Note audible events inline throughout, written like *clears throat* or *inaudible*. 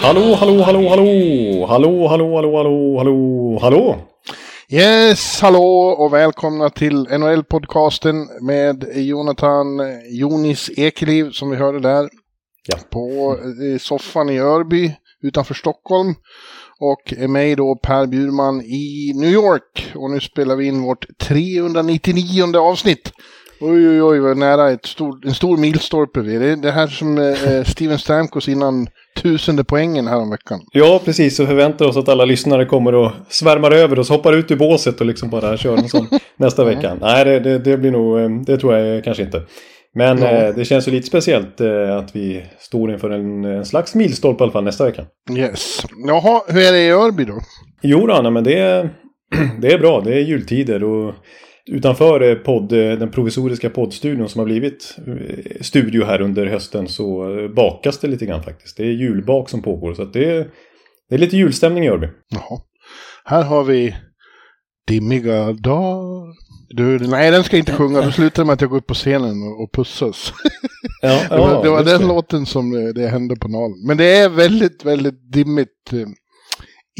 Hallå, hallå, hallå, hallå, hallå, hallå, hallå, hallå, hallå, hallå. Yes, hallå och välkomna till NHL-podcasten med Jonathan Jonis Ekeliv som vi hörde där. Ja. På soffan i Örby utanför Stockholm. Och mig då Per Bjurman i New York. Och nu spelar vi in vårt 399 avsnitt. Oj, oj, oj, vad nära ett stor, en stor milstolpe vi är. Det är det här som eh, Steven Stamkos innan tusende poängen här om veckan. Ja, precis. Och förväntar oss att alla lyssnare kommer och svärmar över oss, hoppar ut ur båset och liksom bara kör en sån *laughs* nästa vecka. Nej, det, det, det blir nog, eh, det tror jag kanske inte. Men Ja. eh, det känns ju lite speciellt eh, att vi står inför en, en slags milstolpe i alla fall nästa vecka. Yes. Jaha, hur är det i Örby då? Jo då, nej, men det, är- *clears throat* det är bra. Det är jultider och utanför eh, podd, eh, den provisoriska poddstudion som har blivit eh, studio här under hösten så bakas det lite grann faktiskt. Det är julbak som pågår så det är, det är lite julstämning i Örby. Jaha. Här har vi Dimmiga dagar. Du, nej, den ska jag inte sjunga. Då slutar med att jag går upp på scenen och, pussas. *laughs* Ja, det var, det var den det. låten som det hände på nalen. Men det är väldigt, väldigt dimmigt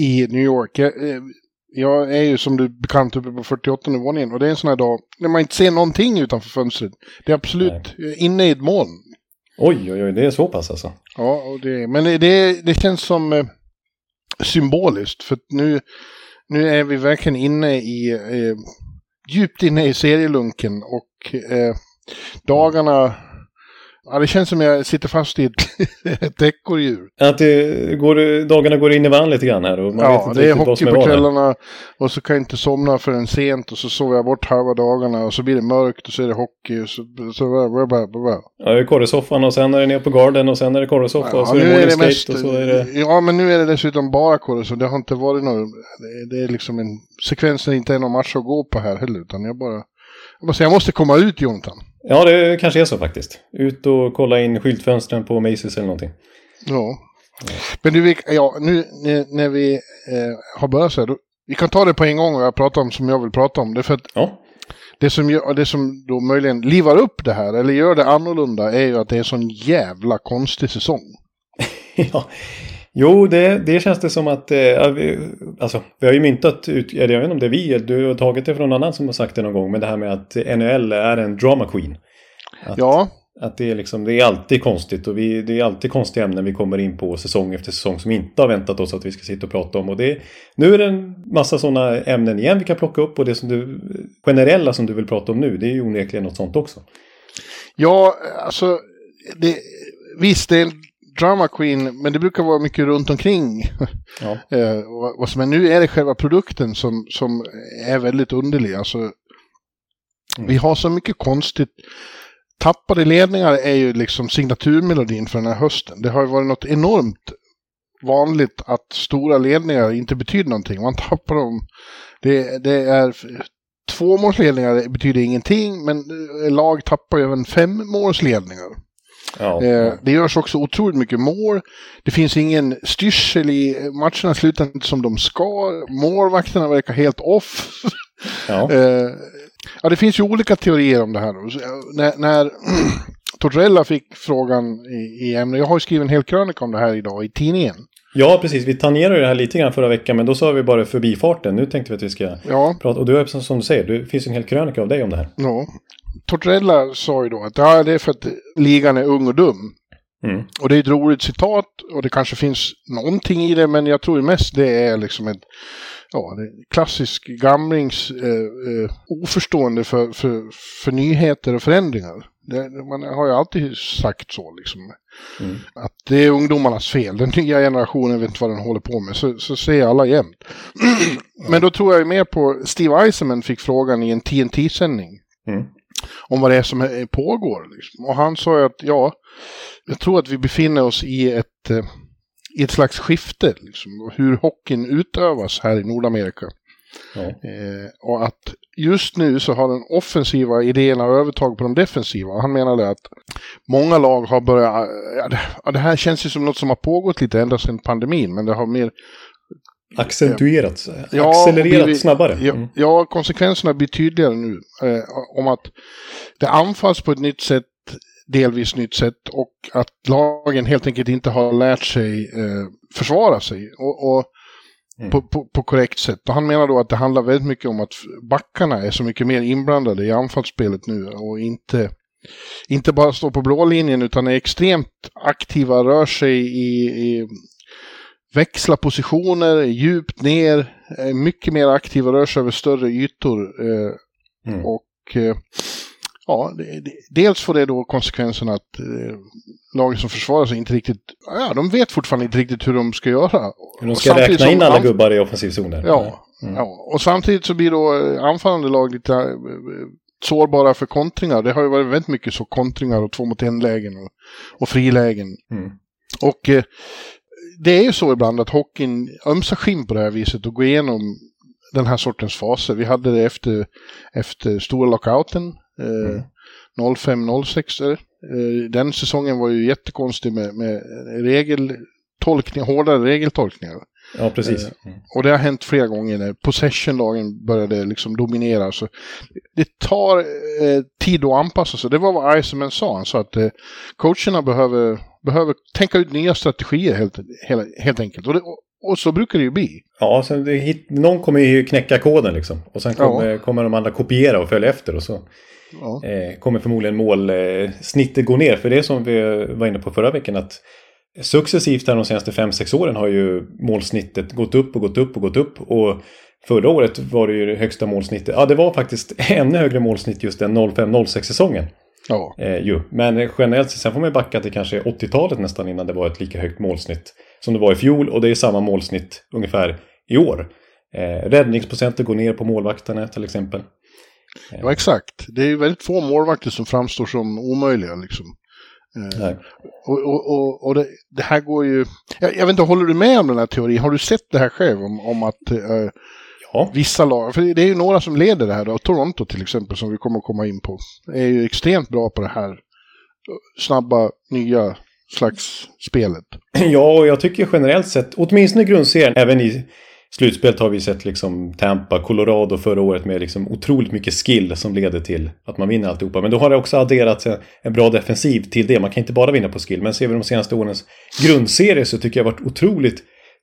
i New York. Jag, är ju som du bekant uppe på 48 våningen och det är en sån här dag när man inte ser någonting utanför fönstret. Det är absolut eh, inne i ett moln. Oj, oj, oj, det är så pass alltså. Ja, och det, men det- det, känns som eh, symboliskt. För nu, nu är vi verkligen inne i, eh, djupt inne i serielunken. Och eh, dagarna, ja det känns som jag sitter fast i ett, *laughs* ekorrhjul. Att det går, dagarna går in i varandra lite grann här och man vet Ja, inte det är hockey är på kvällarna och så kan jag inte somna förrän sent och så sover jag bort halva dagarna och så blir det mörkt och så är det hockey och så... så bla, bla, bla. Ja, det är korresoffan och sen är det ner på garden och sen är det korresoffa och så är det morning det mest, och så är det... ja, men nu är det dessutom bara korre, så det har inte varit någon, det, är liksom en sekvens där det inte är någon match att gå på här heller, utan jag bara, jag bara jag måste komma ut Jonathan. Ja, det kanske är så faktiskt. Ut och kolla in skyltfönstren på Macy's eller någonting. Ja. Men du, ja, nu när, vi eh, har börjat så här, då, vi kan ta det på en gång och jag pratar om som jag vill prata om. Det för att Ja, det som, gör, det som då möjligen livar upp det här, eller gör det annorlunda, är ju att det är en sån jävla konstig säsong. *laughs* ja. Jo, det, det känns det som att... Eh, vi, alltså, vi har ju myntat ut... Jag vet inte om det är vi, du har tagit det från någon annan som har sagt det någon gång. Men det här med att NHL är en drama queen. Att, Ja, att det, är liksom, det är alltid konstigt och vi, det är alltid konstiga ämnen vi kommer in på säsong efter säsong som inte har väntat oss att vi ska sitta och prata om. Och det, nu är det en massa sådana ämnen igen vi kan plocka upp och det som du, generella som du vill prata om nu, det är ju onekligen något sånt också. Ja, alltså, det, visst det är drama queen, men det brukar vara mycket runt omkring. Ja. *laughs* Eh, är nu är det själva produkten som, som är väldigt underlig. Alltså, Vi har så mycket konstigt. Tappade ledningar är ju liksom signaturmelodin för den här hösten. Det har ju varit något enormt vanligt att stora ledningar inte betyder någonting. Man tappar dem. Det, det är tvåmålsledningar betyder ingenting, men eh, lag tappar ju även femmålsledningar. Ja. Eh, det görs också otroligt mycket mål. Det finns ingen styrsel i matcherna slutar inte som de ska. Målvakterna verkar helt off. *laughs* ja. Eh, ja, det finns ju olika teorier om det här. eh, När, när *clears throat* Tortorella fick frågan i, i ämnet, jag har ju skrivit en hel krönika om det här idag i tidningen. ja, precis. Vi tangerade det här lite grann förra veckan, men då sa vi bara förbifarten. Nu tänkte vi att vi ska Ja, prata. Och du är som du säger, det finns en hel krönika av dig om det här. ja. Tortorella sa ju då att ja, det är för att ligan är ung och dum. Mm. Och det är ett roligt citat och det kanske finns någonting i det, men jag tror mest det är liksom ett ja, klassisk gamlings eh, eh, oförstående för, för, för nyheter och förändringar. Det, man har ju alltid sagt så liksom. Mm. Att det är ungdomarnas fel. Den nya generationen vet inte vad den håller på med. Så, så säger alla jämt. *clears throat* Men då tror jag ju mer på Steve Eisenman fick frågan i en TNT-sändning. Mm. Om vad det är som pågår. Liksom. Och han sa ju att ja, jag tror att vi befinner oss i ett, eh, i ett slags skifte. Liksom, hur hockeyn utövas här i Nordamerika. Ja. Eh, och att just nu så har den offensiva idéerna övertag på de defensiva. Han menade att många lag har börjat, ja, det, ja, det här känns ju som något som har pågått lite ända sedan pandemin, men det har mer Accentuerats, ja, accelererat vi, snabbare. Mm. Ja, konsekvenserna blir tydligare nu. Eh, om att det anfalls på ett nytt sätt, delvis nytt sätt och att lagen helt enkelt inte har lärt sig eh, försvara sig. Och, och mm. på, på, på, korrekt sätt. Och han menar då att det handlar väldigt mycket om att backarna är så mycket mer inblandade i anfallsspelet nu och inte, inte bara står på blå linjen utan är extremt aktiva, rör sig i, i växla positioner, djupt ner, mycket mer aktiva, rör sig över större ytor. Eh, mm. Och eh, ja, dels får det då konsekvensen att eh, lagen som försvarar sig inte riktigt, ja, de vet fortfarande inte riktigt hur de ska göra. de ska räkna in alla gubbar i offensivzonen. Ja, mm. ja, och samtidigt så blir då anfallande lag lite sårbara för kontringar. Det har ju varit väldigt mycket så kontringar och två mot en lägen och, och frilägen. Mm. Och eh, det är ju så ibland att hockeyn ömsar skinn på det här viset och går igenom den här sortens faser. Vi hade det efter, efter stora lockouten. Eh, mm. 05-06. Eh, den säsongen var ju jättekonstig med, med regeltolkning, hårdare regeltolkningar. Ja, precis. Mm. Och det har hänt flera gånger när possession-lagen började liksom dominera. Så det tar eh, tid att anpassa sig. Det var vad Iceman sa. Han sa att eh, coacherna behöver behöver tänka ut nya strategier helt, helt, helt enkelt. Och, det, och, så brukar det ju bli. Ja, sen det, någon kommer ju knäcka koden liksom. Och sen kommer, ja. kommer de andra kopiera och följa efter. Och så ja. eh, kommer förmodligen målsnittet eh, gå ner. För det är som vi var inne på förra veckan. att Successivt här de senaste 5-6 åren har ju målsnittet gått upp och gått upp och gått upp. Och förra året var det ju det högsta målsnittet. Ja, det var faktiskt *laughs* ännu högre målsnitt just den 05-06 säsongen. Ja. Eh, ju. Men generellt sen får man backa till kanske 80-talet nästan innan det var ett lika högt målsnitt som det var i fjol. Och det är samma målsnitt ungefär i år. Eh, räddningsprocenten går ner på målvakterna till exempel. Ja, exakt. Det är väldigt få målvakter som framstår som omöjliga. Liksom. Eh, och, och, och, och det, det, här går ju... Jag, jag, vet inte, håller du med om den här teorin? Har du sett det här själv? Om, om att eh, Ja. Vissa lag, för det är ju några som leder det här då. Toronto till exempel som vi kommer att komma in på. Är ju extremt bra på det här snabba, nya slags spelet. Ja, och jag tycker generellt sett, åtminstone i grundserien, även i slutspelet har vi sett liksom Tampa, Colorado förra året med liksom otroligt mycket skill som leder till att man vinner alltihopa. Men då har det också adderats en bra defensiv till det. Man kan inte bara vinna på skill. Men ser vi de senaste årens grundserie så tycker jag det har varit otroligt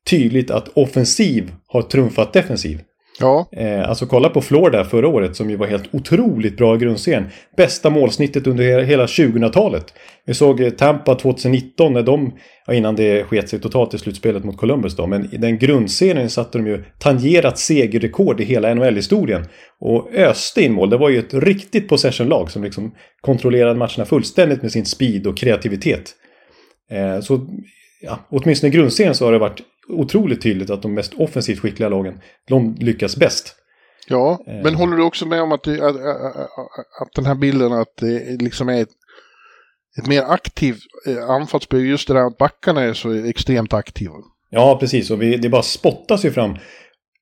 tydligt att offensiv har trumfat defensiv. Ja. Eh, alltså kolla på Florida förra året som ju var helt otroligt bra i grundserien. Bästa målsnittet under hela 2000-talet. Vi såg eh, Tampa 2019 när de, ja, innan det sket sig totalt i slutspelet mot Columbus då, men i den grundserien satte de ju tangerat segerrekord i hela NHL-historien. Och öste in mål, det var ju ett riktigt possession-lag som liksom kontrollerade matcherna fullständigt med sin speed och kreativitet. Eh, så ja, åtminstone i grundserien så har det varit otroligt tydligt att de mest offensivt skickliga lagen, de lyckas bäst. Ja, eh. men håller du också med om att, det, att, att, den här bilden att det liksom är ett, ett mer aktivt eh, anfallsspel, just det där att backarna är så extremt aktiva? Ja, precis. Och vi, det bara spottas ju fram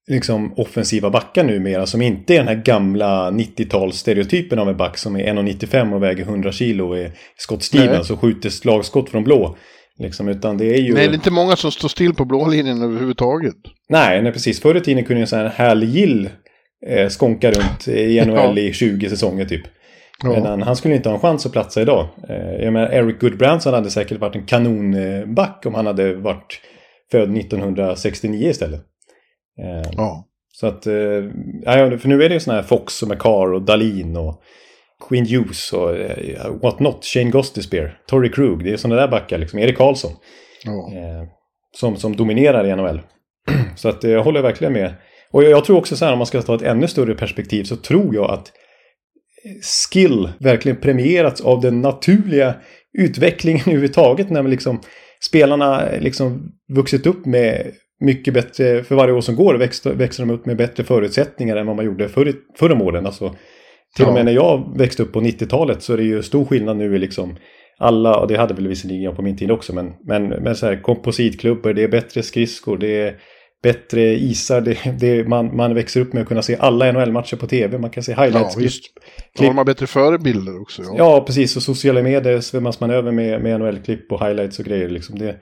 liksom offensiva backar numera som inte är den här gamla 90-talsstereotypen av en back som är 1,95 och väger 100 kilo i skottstilen och skjuter slagskott från blå. Liksom, utan det är ju... Nej, det är inte många som står still på blå linjen överhuvudtaget. Nej, nej precis. Förr i tiden kunde en sån här Gill eh, skånka runt i *laughs* NHL ja. i 20 säsonger typ. Ja. Men han skulle inte ha en chans att platsa idag. Eh, jag menar, Eric Goodbranson hade säkert varit en kanonback om han hade varit född 1969 istället. Eh, ja. Så att, eh, för nu är det ju sådana här Fox och McCarr och Dalin och Queen Hughes och uh, what not, Shane Gostisbehere, Torrey Krug, det är sådana där backar, liksom, Erik Karlsson. Oh. Eh, som, som dominerar i NHL. *clears throat* så att eh, jag håller verkligen med. Och jag, jag, tror också så här, om man ska ta ett ännu större perspektiv, så tror jag att skill verkligen premierats av den naturliga utvecklingen *laughs* överhuvudtaget när liksom, spelarna liksom vuxit upp med mycket bättre, för varje år som går växer, växer de upp med bättre förutsättningar än vad man gjorde förr, förr om åren. Alltså, Till och med när jag växte upp på 90-talet så är det ju stor skillnad nu i liksom alla, och det hade väl visserligen jag på min tid också, men, men, men så här kompositklubbor, det är bättre skridskor, det är bättre isar, det, det, man, man växer upp med att kunna se alla NHL-matcher på tv, man kan se highlights. Ja, visst. Då har man bättre förebilder också. Ja. ja, precis, och sociala medier svämmas man över med, med NHL-klipp och highlights och grejer. Liksom det.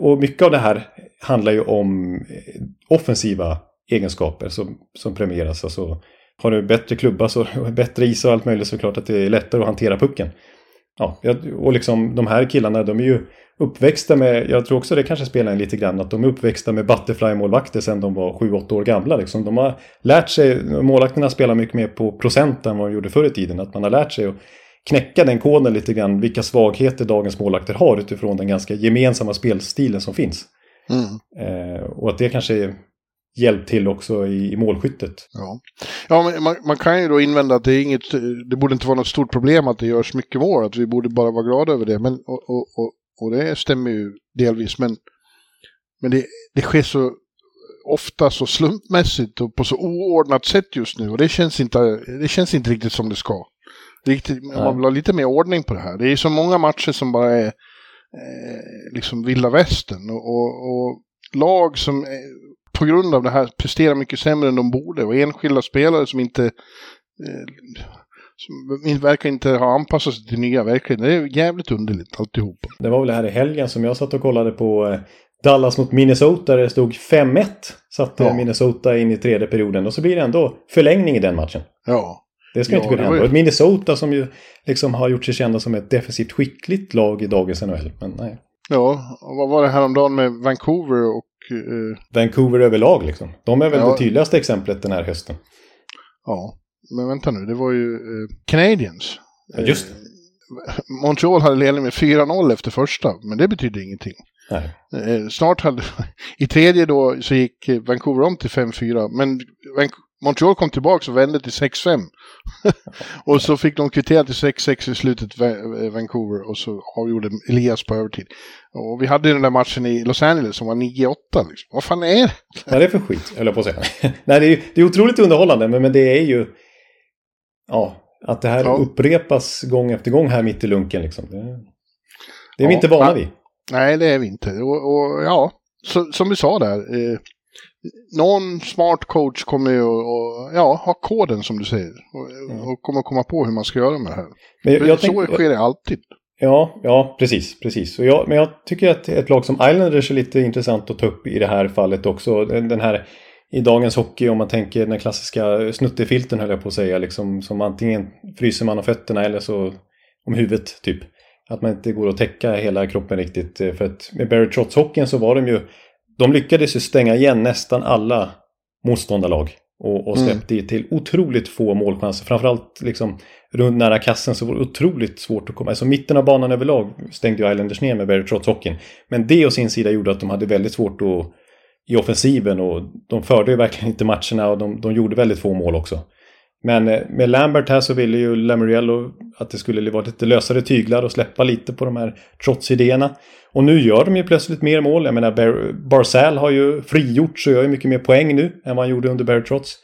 Och mycket av det här handlar ju om eh, offensiva egenskaper som, som premieras. Alltså, har du bättre klubba så *laughs* bättre is och allt möjligt så är det klart att det är lättare att hantera pucken. Ja, och liksom de här killarna de är ju uppväxta med, jag tror också det kanske spelar en lite grann, att de är uppväxta med butterfly-målvakter sedan de var 7-8 år gamla. Liksom. De har lärt sig, målvakterna spelar mycket mer på procent än vad de gjorde förr i tiden. Att man har lärt sig att knäcka den koden lite grann, vilka svagheter dagens målvakter har utifrån den ganska gemensamma spelstilen som finns. Mm. Eh, och att det kanske hjälpt till också i, i målskyttet. Ja, ja man, man, kan ju då invända att det, är inget, det borde inte vara något stort problem att det görs mycket mål, att vi borde bara vara glada över det. Men, och, och, och, och det stämmer ju delvis, men, men det, det sker så ofta så slumpmässigt och på så oordnat sätt just nu och det känns inte, det känns inte riktigt som det ska. Riktigt, man vill ha lite mer ordning på det här. Det är så många matcher som bara är eh, liksom vilda västern och, och, och lag som är, på grund av det här presterar mycket sämre än de borde och enskilda spelare som inte eh, som verkar inte ha anpassat sig till nya verkligheten. Det är jävligt underligt alltihop. Det var väl här i helgen som jag satt och kollade på eh, Dallas mot Minnesota där det stod 5-1. Satte ja. Minnesota in i tredje perioden och så blir det ändå förlängning i den matchen. Ja. Det ska ja, inte kunna hända. Och Minnesota som ju liksom har gjort sig kända som ett defensivt skickligt lag i dagens NHL. Men nej. Ja, och vad var det häromdagen med Vancouver och... Uh... Vancouver överlag liksom. De är väl ja. det tydligaste exemplet den här hösten. Ja, men vänta nu, det var ju uh, Canadiens. Ja, just det. Montreal hade ledning med 4-0 efter första, men det betyder ingenting. Nej. Snart hade, *laughs* i tredje då så gick Vancouver om till 5-4, men Montreal kom tillbaka och vände till 6-5. *laughs* och så fick de kvittera till 6-6 i slutet, Vancouver, och så avgjorde Elias på övertid. Och vi hade den där matchen i Los Angeles som var 9-8. Liksom. Vad fan är det? Vad är det för skit, höll jag på att säga. *laughs* Nej, det är, det är otroligt underhållande, men, men det är ju... Ja, att det här ja. upprepas gång efter gång här mitt i lunken. Liksom. Det, det är ja, vi inte vana vid. Nej, det är vi inte. Och, och ja, så, som vi sa där. Eh, någon smart coach kommer ju att ja, ha koden som du säger. Och, och kommer komma på hur man ska göra med det här. Men jag, jag så tänk, sker det alltid. Ja, ja precis. precis. Och jag, men jag tycker att ett lag som Islanders är lite intressant att ta upp i det här fallet också. Den här i dagens hockey om man tänker den klassiska snuttefilten höll jag på att säga. Liksom, som antingen fryser man om fötterna eller så om huvudet typ. Att man inte går att täcka hela kroppen riktigt. För att med Barry Trotz-hockeyn så var de ju de lyckades ju stänga igen nästan alla motståndarlag. Och, och släppte mm. till otroligt få målchanser. Framförallt liksom runt nära kassen så var det otroligt svårt att komma. Alltså mitten av banan överlag stängde ju Islanders ner med Barry Trotz hockeyn. Men det å sin sida gjorde att de hade väldigt svårt att i offensiven och de förde ju verkligen inte matcherna och de, de gjorde väldigt få mål också. Men eh, med Lambert här så ville ju Lamoriello att det skulle vara lite lösare tyglar och släppa lite på de här trots-idéerna. Och nu gör de ju plötsligt mer mål. Jag menar Bar Barzal har ju frigjorts och gör ju mycket mer poäng nu än vad han gjorde under Barry Trots.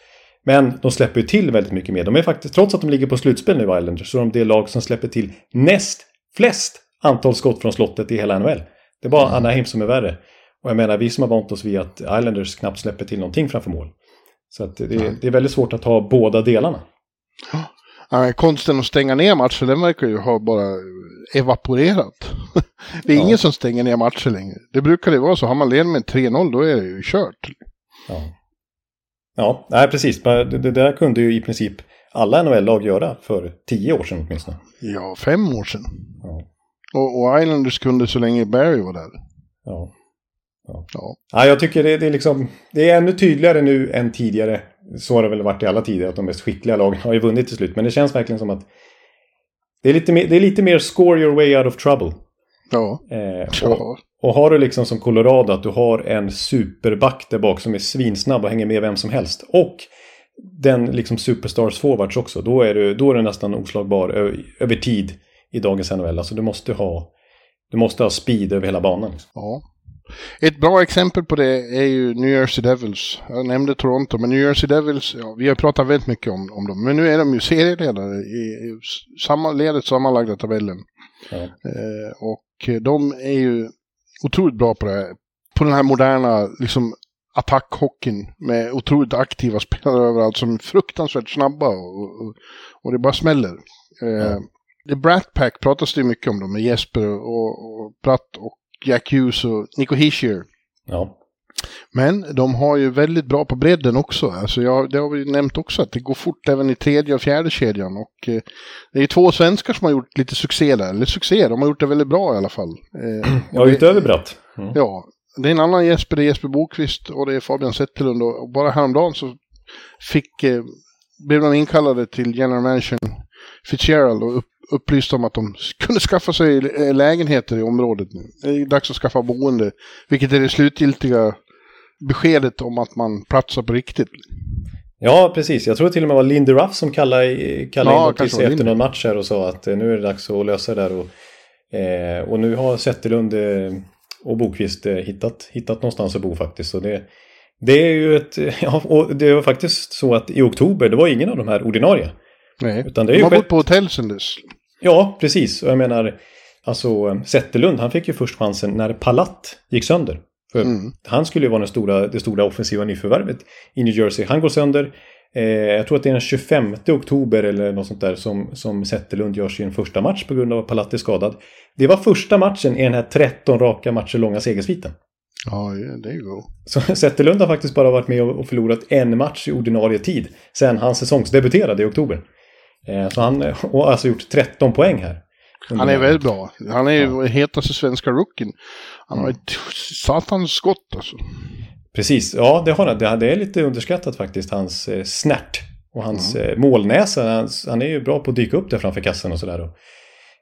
Men de släpper ju till väldigt mycket mer. De är faktiskt, trots att de ligger på slutspel nu, Islanders, så är de det lag som släpper till näst flest antal skott från slottet i hela NHL. Det är bara. Anaheim som är värre. Och jag menar, vi som har vant oss vid att Islanders knappt släpper till någonting framför mål. Så det, mm. det är väldigt svårt att ha båda delarna. Ja, konsten att stänga ner matcher, den verkar ju ha bara evaporerat. det är ja. ingen som stänger ner matcher längre. Det brukar det vara så. Har man ledning med 3-0 då är det ju kört. Ja, ja nej, precis. Det, det där kunde ju i princip alla NHL-lag göra för tio år sedan åtminstone. Ja, fem år sedan. Ja. Och, och Islanders kunde så länge Barry var där. Ja. Ja. Ja. ja, jag tycker det, det, är liksom, det är ännu tydligare nu än tidigare. Så har det väl varit i alla tider att de mest skickliga lagen har ju vunnit till slut. Men det känns verkligen som att det är lite mer, det är lite mer score your way out of trouble. Ja. Eh, och, och, har du liksom som Colorado att du har en superback där bak som är svinsnabb och hänger med vem som helst. Och den liksom superstars forwards också. Då är du, då är du nästan oslagbar över, över tid i dagens NHL. Alltså du måste ha, du måste ha speed över hela banan. Liksom. Ja. Ett bra exempel på det är ju New Jersey Devils. Jag nämnde Toronto, men New Jersey Devils, ja, vi har pratat väldigt mycket om, om dem. Men nu är de ju serieledare i, i samma, ledet sammanlagda tabellen. Ja. Eh, och de är ju otroligt bra på det på den här moderna liksom, attackhockeyn med otroligt aktiva *laughs* spelare överallt som är fruktansvärt snabba och, och, och det bara smäller. Eh, ja. The Brat Pack pratas det mycket om dem med Jesper och, och Bratt och Jack Hughes och Nico Hischier. Ja. Men de har ju väldigt bra på bredden också. Alltså jag, det har vi nämnt också att det går fort även i tredje och fjärde kedjan. Och eh, det är två svenskar som har gjort lite succé där. Eller succé, de har gjort det väldigt bra i alla fall. Eh, *clears throat* ja, utöver Bratt. Mm. Ja, det är en annan Jesper, det är Jesper Bokvist och det är Fabian Zetterlund. Och bara häromdagen så fick, eh, blev de inkallade till General Mansion Fitzgerald och upp, upplyste om att de kunde skaffa sig lägenheter i området nu. Det är dags att skaffa boende, vilket är det slutgiltiga beskedet om att man platsar på riktigt. Ja, precis. Jag tror till och med det var Lindy Ruff som kallade, kallade ja, in till sig efter någon match här och sa att eh, nu är det dags att lösa det där. Och, eh, och nu har Zetterlund eh, och Bokvist eh, hittat, hittat någonstans att bo faktiskt. Så det, det är ju ett, *laughs* ja, och det var faktiskt så att i oktober, det var ingen av de här ordinarie. Nej, Utan det är de har bott på hotell sen dess. Ja, precis. Och jag menar, alltså Zetterlund, han fick ju först chansen när Palat gick sönder. För mm. Han skulle ju vara den stora, det stora offensiva nyförvärvet i New Jersey. Han går sönder. Eh, jag tror att det är den 25 oktober eller något sånt där som, som Zetterlund gör sin första match på grund av att Palat är skadad. Det var första matchen i den här 13 raka matcher långa segersviten. Ja, det är ju Så *laughs* Zetterlund har faktiskt bara varit med och förlorat en match i ordinarie tid sen han säsongsdebuterade i oktober. Eh, så han har alltså gjort 13 poäng här. Han är väldigt bra. Han är ju ja. hetaste svenska rookien. Han har ett satans skott alltså. Precis, ja det har han. Det är lite underskattat faktiskt, hans eh, snärt. Och hans mm. målnäsa. Han, han, är ju bra på att dyka upp där framför kassen och sådär.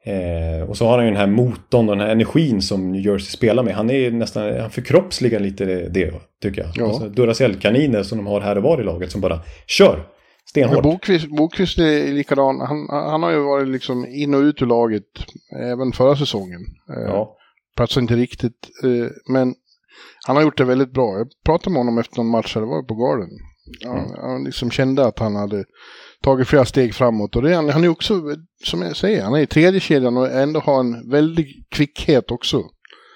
Eh, och så har han ju den här motorn och den här energin som New Jersey spelar med. Han är nästan, han förkroppsligar lite det, tycker jag. Ja. Alltså, Duracell-kaniner som de har här och var i laget som bara kör. Stenhårt. Bokvist, Bokvist är likadan. Han, han har ju varit liksom in och ut ur laget även förra säsongen. Eh, ja. Platsar inte riktigt. Eh, men han har gjort det väldigt bra. Jag pratade med honom efter någon match, det var på Garden. Mm. Han liksom kände att han hade tagit flera steg framåt. Och det, han, han är också, som jag säger, han är i tredje kedjan och ändå har en väldig kvickhet också.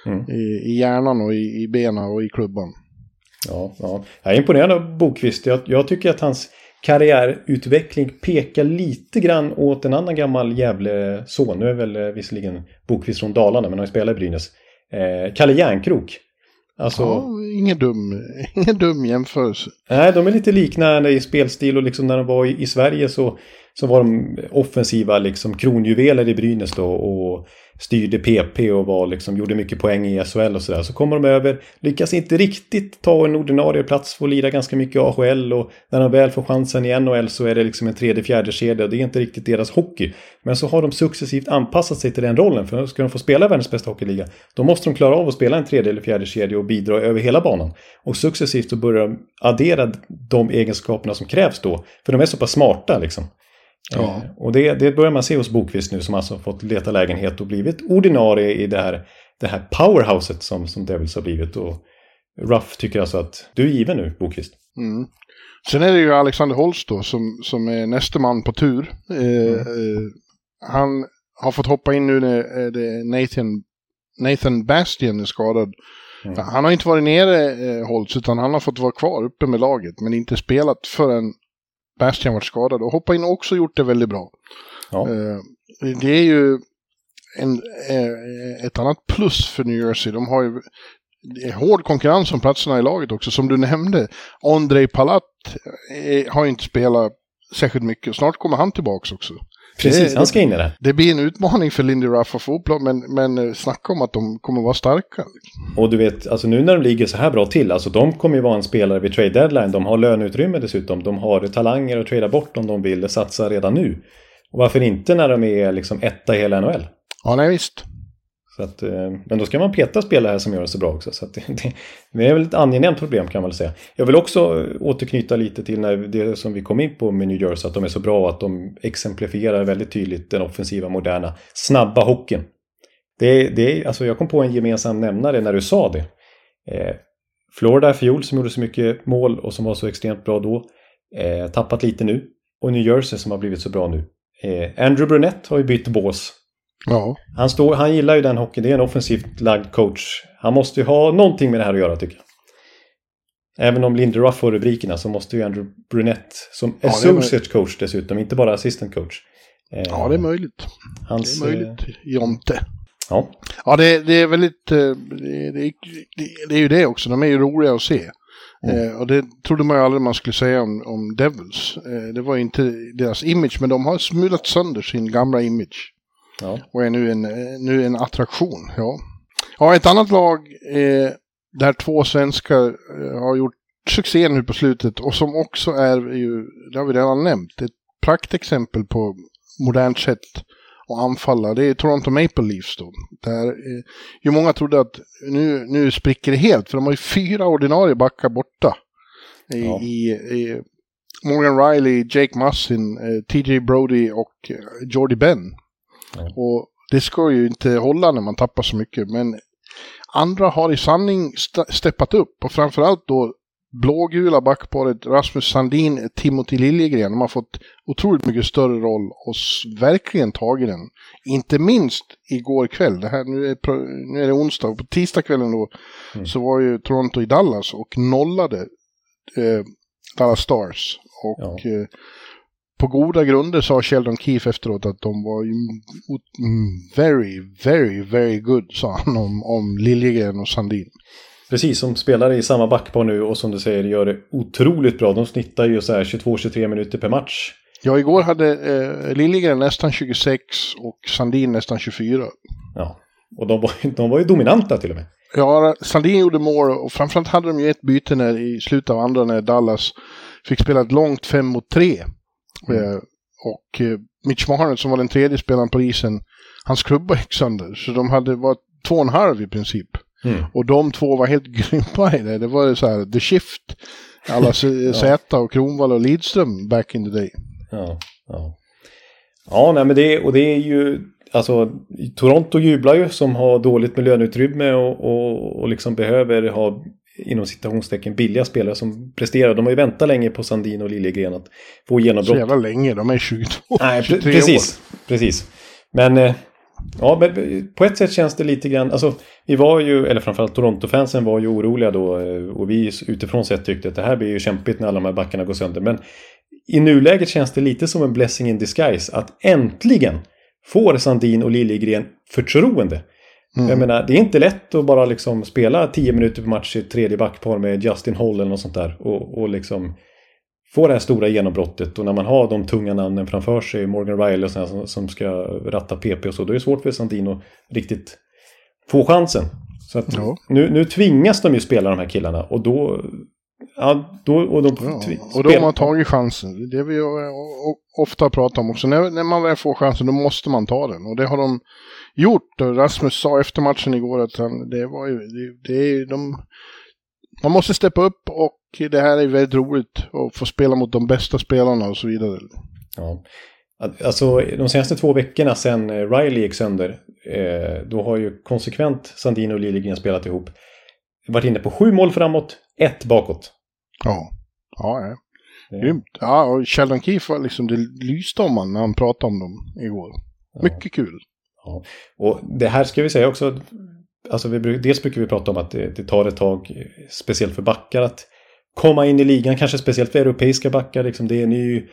Mm. I, I hjärnan och i, i benen och i klubban. Ja, ja. Jag är imponerad av Bokvist. Jag, jag tycker att hans karriärutveckling pekar lite grann åt en annan gammal Gävle-son. Nu är väl eh, visserligen Bokvist från Dalarna men han spelar i Brynäs. Eh, Kalle Järnkrook. Alltså, ja, ingen, dum, ingen dum jämförelse. Nej, de är lite liknande i spelstil och liksom när de var i, i Sverige så, så var de offensiva liksom kronjuveler i Brynäs då och styrde PP och var liksom, gjorde mycket poäng i SHL och sådär. Så kommer de över, lyckas inte riktigt ta en ordinarie plats, får lira ganska mycket AHL och när de väl får chansen i NHL så är det liksom en tredje, fjärde kedja och det är inte riktigt deras hockey. Men så har de successivt anpassat sig till den rollen, för ska de få spela världens bästa hockeyliga då måste de klara av att spela en tredje eller fjärde kedja och bidra över hela banan. Och successivt så börjar de addera de egenskaperna som krävs då, för de är så pass smarta liksom. Ja. Eh, och det, det börjar man se hos Bokvist nu som alltså fått leta lägenhet och blivit ordinarie i det här, det här powerhouset som, som Devils har blivit. Och Ruff tycker alltså att du är given nu, Bokvist. Mm. Sen är det ju Alexander Holst då som, som är nästa man på tur. Eh, mm. eh, han har fått hoppa in nu när eh, Nathan, Nathan Bastian är skadad. Mm. Han har inte varit nere, eh, Holtz, utan han har fått vara kvar uppe med laget, men inte spelat förrän Bastian varit skadad och hoppa in och också gjort det väldigt bra. Ja. Eh, det är ju en, eh, ett annat plus för New Jersey. De har ju hård konkurrens om platserna i laget också. Som du nämnde, Andrei Palat eh, har inte spelat särskilt mycket. Snart kommer han tillbaka också. Precis, det, han ska in i det. Det blir en utmaning för Lindy Ruff att få upp men, men eh, snacka om att de kommer vara starka. Och du vet, alltså nu när de ligger så här bra till, alltså de kommer ju vara en spelare vid trade deadline. De har löneutrymme dessutom. De har talanger att trada bort om de vill satsa redan nu. Och varför inte när de är liksom etta i hela NHL? Ja, nej visst. Så att, eh, men då ska man peta spelare som gör det så bra också. Så det, det, det, är väl ett angenämt problem kan man väl säga. Jag vill också återknyta lite till när det som vi kom in på med New Jersey, att de är så bra och att de exemplifierar väldigt tydligt den offensiva, moderna, snabba hockeyn. Det, det, alltså jag kom på en gemensam nämnare när du sa det. Eh, Florida i fjol som gjorde så mycket mål och som var så extremt bra då. Eh, tappat lite nu. Och New Jersey som har blivit så bra nu. Eh, Andrew Brunette har ju bytt bås. Ja. Han, står, han gillar ju den hockeyn. Det är en offensivt lagd coach. Han måste ju ha någonting med det här att göra tycker jag. Även om Linderuff får rubrikerna så måste ju Andrew Brunette som Ja, associate coach dessutom, inte bara assistant coach. Eh, ja, det är möjligt. hans, Det är eh, möjligt, Jonte. Ja, Ja, det, det är väldigt... eh, Det, det, det, det är ju det också. De är ju roliga att se. Mm. Eh, och det trodde man ju aldrig man skulle säga om, om Devils. Eh, det var ju inte deras image, men de har smulat sönder sin gamla image. Ja. Och är nu en, nu en attraktion. Ja, ja ett annat lag eh, där två svenskar eh, har gjort succé nu på slutet och som också är ju, det har vi redan nämnt, ett praktexempel på modernt sätt att anfalla. Det är Toronto Maple Leafs då. Där eh, ju många trodde att nu, nu spricker det helt, för de har ju fyra ordinarie backar borta. I, Ja. i, i Morgan Riley, Jake Mussin, eh, TJ Brody och eh, Jordy Benn. Ja. Och det ska ju inte hålla när man tappar så mycket, men andra har i sanning st- steppat upp och framförallt då blågula backparet Rasmus Sandin, Timothy Liljegren. De har fått otroligt mycket större roll och verkligen tagit den. Inte minst igår kväll. Det här, nu, är, nu är det onsdag och på tisdagskvällen då Mm. så var ju Toronto i Dallas och nollade eh, Dallas Stars. Och Ja. eh, på goda grunder sa Sheldon Keefe efteråt att de var mm, very, very, very good, sa han om, om Liljegren och Sandin. Precis, som spelare i samma backpar nu och som du säger gör det otroligt bra. De snittar ju så här 22-23 minuter per match. Ja, igår hade eh, Liljegren nästan 26 och Sandin nästan 24. Ja. Och de var, *laughs* de var ju dominanta till och med. Ja, Sandin gjorde mål och framförallt hade de ju ett byte när, i slutet av andra när Dallas fick spela ett långt 5 mot 3. Mm. Och eh, Mitch Marner som var den tredje spelaren på isen, hans klubba gick sönder. Så de hade varit två och en halv i princip. Mm. Och de två var helt *laughs* grymma i det. Det var så här, the shift. Alla *laughs* Z Zäta och Kronwall och Lidström back in the day. Ja, ja. Ja, nej, men det, och det är ju... Alltså, Toronto jublar ju som har dåligt med löneutrymme och, och, och liksom behöver ha inom citationstecken billiga spelare som presterar. De har ju väntat länge på Sandin och Liljegren att få Så genombrott. jävla länge, de är 22, *laughs* Nej, pre- 23 precis. Precis. Men, eh, ja, men på ett sätt känns det lite grann, alltså vi var ju, eller framförallt Toronto-fansen var ju oroliga då eh, och vi utifrån sett tyckte att det här blir ju kämpigt när alla de här backarna går sönder. Men i nuläget känns det lite som en blessing in disguise att äntligen får Sandin och Liljegren förtroende. Mm. Jag menar, det är inte lätt att bara liksom spela 10 minuter per match i tredje backpar med Justin Holl eller något sånt där. Och, och liksom få det här stora genombrottet. Och när man har de tunga namnen framför sig, Morgan Riley och sådana som, som ska ratta PP och så, då är det svårt för Sandin att riktigt få chansen. Så att Ja. nu, nu tvingas de ju spela de här killarna och då... Ja, då... Och, de, Ja, och de har tagit chansen. Det vi ju, eh, o- ofta pratar om också. När, när man väl får chansen då måste man ta den. Och det har de gjort. Rasmus sa efter matchen igår att han, det var ju, det, det är de, man måste steppa upp och det här är väldigt roligt att få spela mot de bästa spelarna och så vidare. Ja. Alltså de senaste två veckorna sedan eh, Riley gick sönder, eh, då har ju konsekvent Sandino och Liljegren spelat ihop. Varit inne på sju mål framåt, ett bakåt. Ja, ja, ja. Grymt. Ja, och Sheldon Keefe var liksom, det lyste om han när han pratade om dem igår. Mycket kul. Och det här ska vi säga också, alltså vi, dels brukar vi prata om att det, det tar ett tag, speciellt för backar, att komma in i ligan, kanske speciellt för europeiska backar. Liksom det är en ny,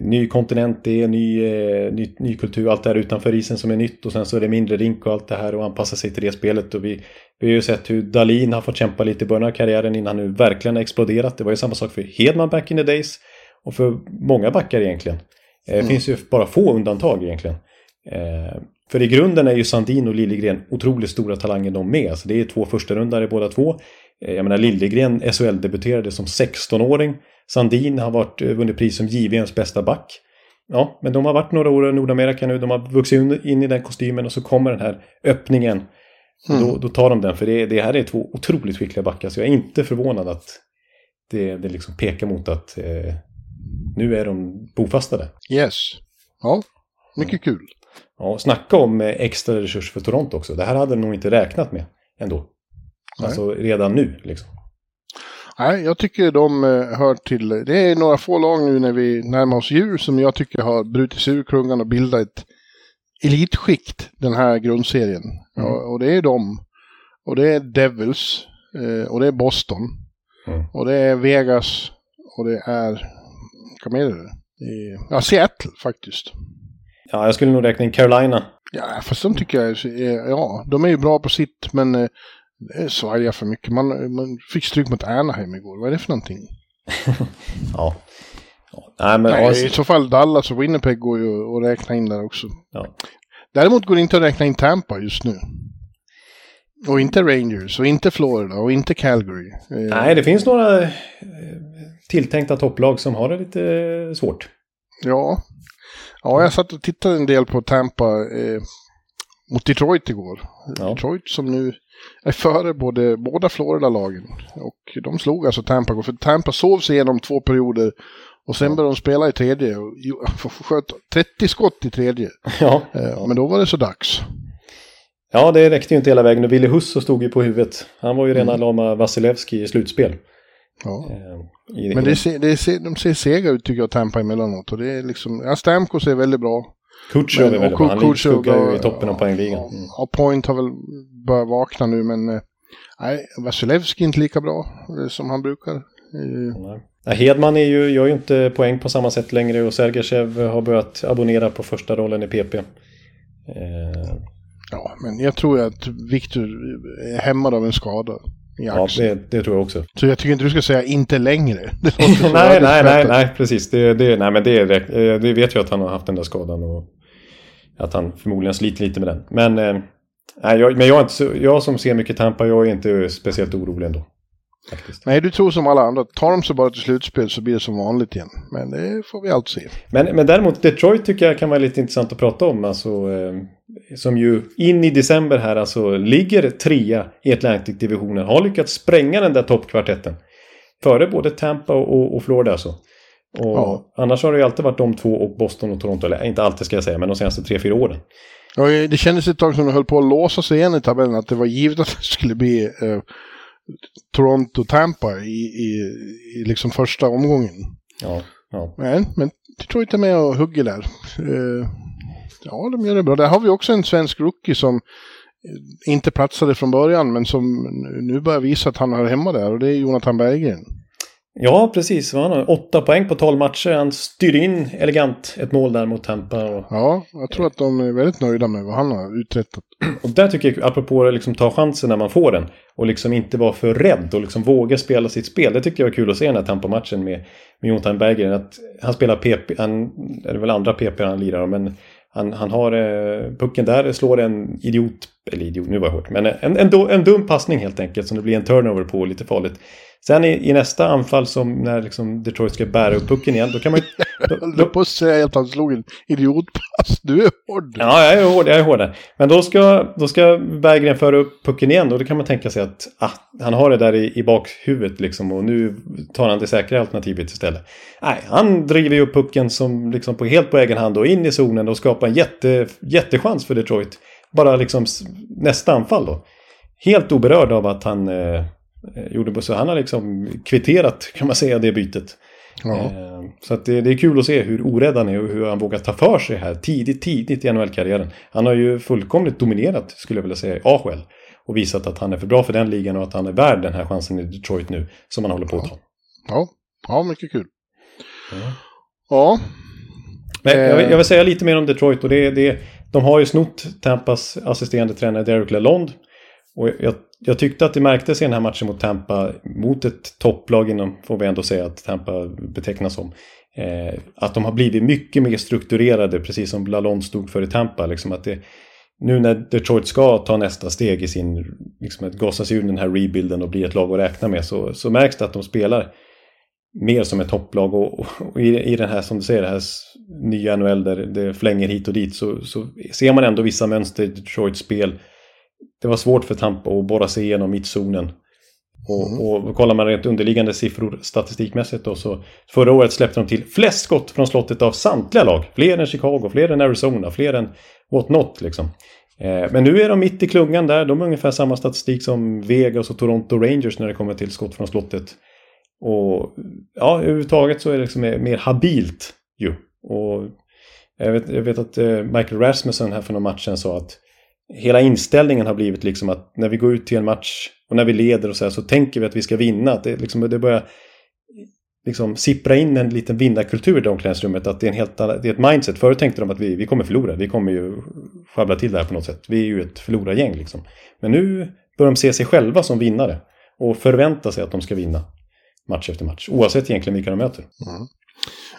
ny kontinent, det är ny, eh, ny, ny kultur, allt det här utanför isen som är nytt och sen så är det mindre rink och allt det här och anpassa sig till det spelet. Och vi, vi har ju sett hur Dalin har fått kämpa lite i början av karriären innan han nu verkligen har exploderat. Det var ju samma sak för Hedman back in the days och för många backar egentligen. Eh, Det finns ju bara få undantag egentligen. Eh, för i grunden är ju Sandin och Liljegren otroligt stora talanger de med. Alltså det är två första rundare båda två. Eh, jag menar Liljegren SHL-debuterade som 16-åring. Sandin har varit, eh, vunnit pris som JVMs bästa back. Ja, men de har varit några år i Nordamerika nu. De har vuxit in- i den kostymen och så kommer den här öppningen. Och då, då tar de den, för det, det här är två otroligt skickliga backar. Så jag är inte förvånad att det, det liksom pekar mot att eh, nu är de bofastade. Yes. Ja, mycket kul. Ja, snacka om eh, extra resurs för Toronto också. Det här hade de nog inte räknat med ändå. Nej. Alltså redan nu liksom. Nej, jag tycker de eh, hör till, det är några få lag nu när vi närmar oss jul som jag tycker har brutit sig ur klungan och bildat ett elitskikt, den här grundserien. Mm. Och, och, det är de. Och det är Devils. Eh, och det är Boston. Mm. Och det är Vegas. Och det är, vad mer är det? Ja, Seattle faktiskt. Ja, jag skulle nog räkna in Carolina. Ja, fast de tycker jag, ja, de är ju bra på sitt, men eh, är svajar för mycket. Man, man fick stryk mot Anaheim igår. Vad är det för någonting? *laughs* ja. Nej, men Nej, alltså... I så fall Dallas och Winnipeg går ju att räkna in där också. Ja. Däremot går det inte att räkna in Tampa just nu. Och inte Rangers, och inte Florida, och inte Calgary. Eh, Nej, det finns några eh, tilltänkta topplag som har det lite eh, svårt. Ja. Ja, jag satt och tittade en del på Tampa eh, mot Detroit igår. Ja. Detroit som nu är före både, båda Florida-lagen. Och de slog alltså Tampa. För Tampa sov sig igenom två perioder. Och sen började de spela i tredje. Och *laughs* sköt 30 skott i tredje. Ja. Eh, men då var det så dags. Ja, det räckte ju inte hela vägen. Och Ville Husso stod ju på huvudet. Han var ju rena mm. lama Vasilevski i slutspel. Ja. Eh, i, men det ser, det ser, de ser sega ut tycker jag, Tampa emellanåt. Och det är liksom, ja, Stamkos är väldigt bra. Kutjov är väldigt bra. Han ju i toppen av poängligan. Mm. Ja, Point har väl börjat vakna nu, men eh, nej, Vasilevski är inte lika bra eh, som han brukar. Nej. Ja, Hedman är ju, gör ju inte poäng på samma sätt längre och Sergachev har börjat abonnera på första rollen i PP. Eh... Ja, men jag tror att Viktor är hämmad av en skada. Ja, det, det, tror jag också. Så jag tycker inte du ska säga inte längre. *laughs* nej, nej, nej, nej, precis. Det, det, nej, men det, det, vet jag att han har haft den där skadan och att han förmodligen sliter lite med den. Men, eh, nej, jag, men jag, är inte så, jag som ser mycket Tampa, jag är inte speciellt orolig ändå. Faktiskt. Nej, du tror som alla andra. Tar de sig bara till slutspel så blir det som vanligt igen. Men det får vi alltid se. Men, men däremot Detroit tycker jag kan vara lite intressant att prata om. Alltså, eh, som ju in i december här alltså ligger trea i Atlantic-divisionen. Har lyckats spränga den där toppkvartetten. Före både Tampa och, och Florida alltså. Och ja. Annars har det ju alltid varit de två och Boston och Toronto. Eller inte alltid ska jag säga, men de senaste tre, fyra åren. Ja, det kändes ett tag som de höll på att låsa sig igen i tabellen. Att det var givet att det skulle bli eh, Toronto-Tampa i, i, i liksom första omgången. Ja, ja. Men, men Detroit är med och hugger där. Uh, ja, de gör det bra. Där har vi också en svensk rookie som inte platsade från början, men som nu börjar visa att han hör hemma där. Och det är Jonathan Berggren. Ja, precis. Han har åtta poäng på tolv matcher. Han styr in elegant ett mål där mot Tampa. Och... Ja, jag tror att de är väldigt nöjda med vad han har uträttat. *clears throat* Och där tycker jag, apropå att liksom ta chansen när man får den. Och liksom inte vara för rädd och liksom våga spela sitt spel. Det tycker jag var kul att se den här Tampa-matchen med, med Jonathan Berggren. Att han spelar PP, han, är det väl andra PP han lirar men han, han har eh, pucken där, slår en idiot, eller idiot, nu var jag hårt, men en, en, en dum passning helt enkelt som det blir en turnover på, lite farligt. Sen i, i, nästa anfall som när liksom Detroit ska bära upp pucken igen, då kan man ju... *laughs* Då, då... på att säga att han slog en idiotpass. Du är hård. Ja, jag är hård. Jag är hård. Men då ska, då ska Berggren föra upp pucken igen och då kan man tänka sig att ah, han har det där i, i bakhuvudet liksom och nu tar han det säkra alternativet istället. Nej, han driver ju upp pucken som liksom på, helt på egen hand och in i zonen och skapar en jätte, jättechans för Detroit. Bara liksom nästa anfall då. Helt oberörd av att han Eh, gjorde Bosse. Han har liksom kvitterat kan man säga det bytet. Ja. Eh, så det, det, är kul att se hur orädd han är och hur han vågar ta för sig här tidigt, tidigt i NHL-karriären. Han har ju fullkomligt dominerat, skulle jag vilja säga, i AHL. Och visat att han är för bra för den ligan och att han är värd den här chansen i Detroit nu. Som han håller på att ta. Ja, ja mycket kul. Ja. ja. Men jag vill, jag vill, säga lite mer om Detroit och det, det, de har ju snott Tampas assisterande tränare Derek Lalonde. Och jag jag tyckte att det märktes i den här matchen mot Tampa, mot ett topplag inom, får vi ändå säga att Tampa betecknas som. Eh, att de har blivit mycket mer strukturerade, precis som Lalonde stod för i Tampa. Liksom att det, nu när Detroit ska ta nästa steg i sin, liksom att gasa sig ur den här rebuilden och bli ett lag att räkna med så, så märks det att de spelar mer som ett topplag och, och i, i den här, som du säger, det här nya NHL där det flänger hit och dit så, så ser man ändå vissa mönster i Detroits spel det var svårt för Tampa att borra sig igenom mittzonen. Och, mm. och kollar man rent underliggande siffror statistikmässigt då så förra året släppte de till flest skott från slottet av samtliga lag. Fler än Chicago, fler än Arizona, fler än what not liksom. Eh, men nu är de mitt i klungan där. De har ungefär samma statistik som Vegas och Toronto Rangers när det kommer till skott från slottet. Och ja, överhuvudtaget så är det liksom mer habilt ju. Och jag vet, jag vet att eh, Michael Rasmussen här för några matchen sa att hela inställningen har blivit liksom att när vi går ut till en match och när vi leder och så här så tänker vi att vi ska vinna. Att det, liksom, det börjar liksom sippra in en liten vinnarkultur i det omklädningsrummet. Att det är, en helt, det är ett mindset. Förut tänkte de att vi, vi kommer förlora. Vi kommer ju sjabbla till det här på något sätt. Vi är ju ett förlorargäng liksom. Men nu börjar de se sig själva som vinnare. Och förvänta sig att de ska vinna match efter match. Oavsett egentligen vilka de möter. Mm.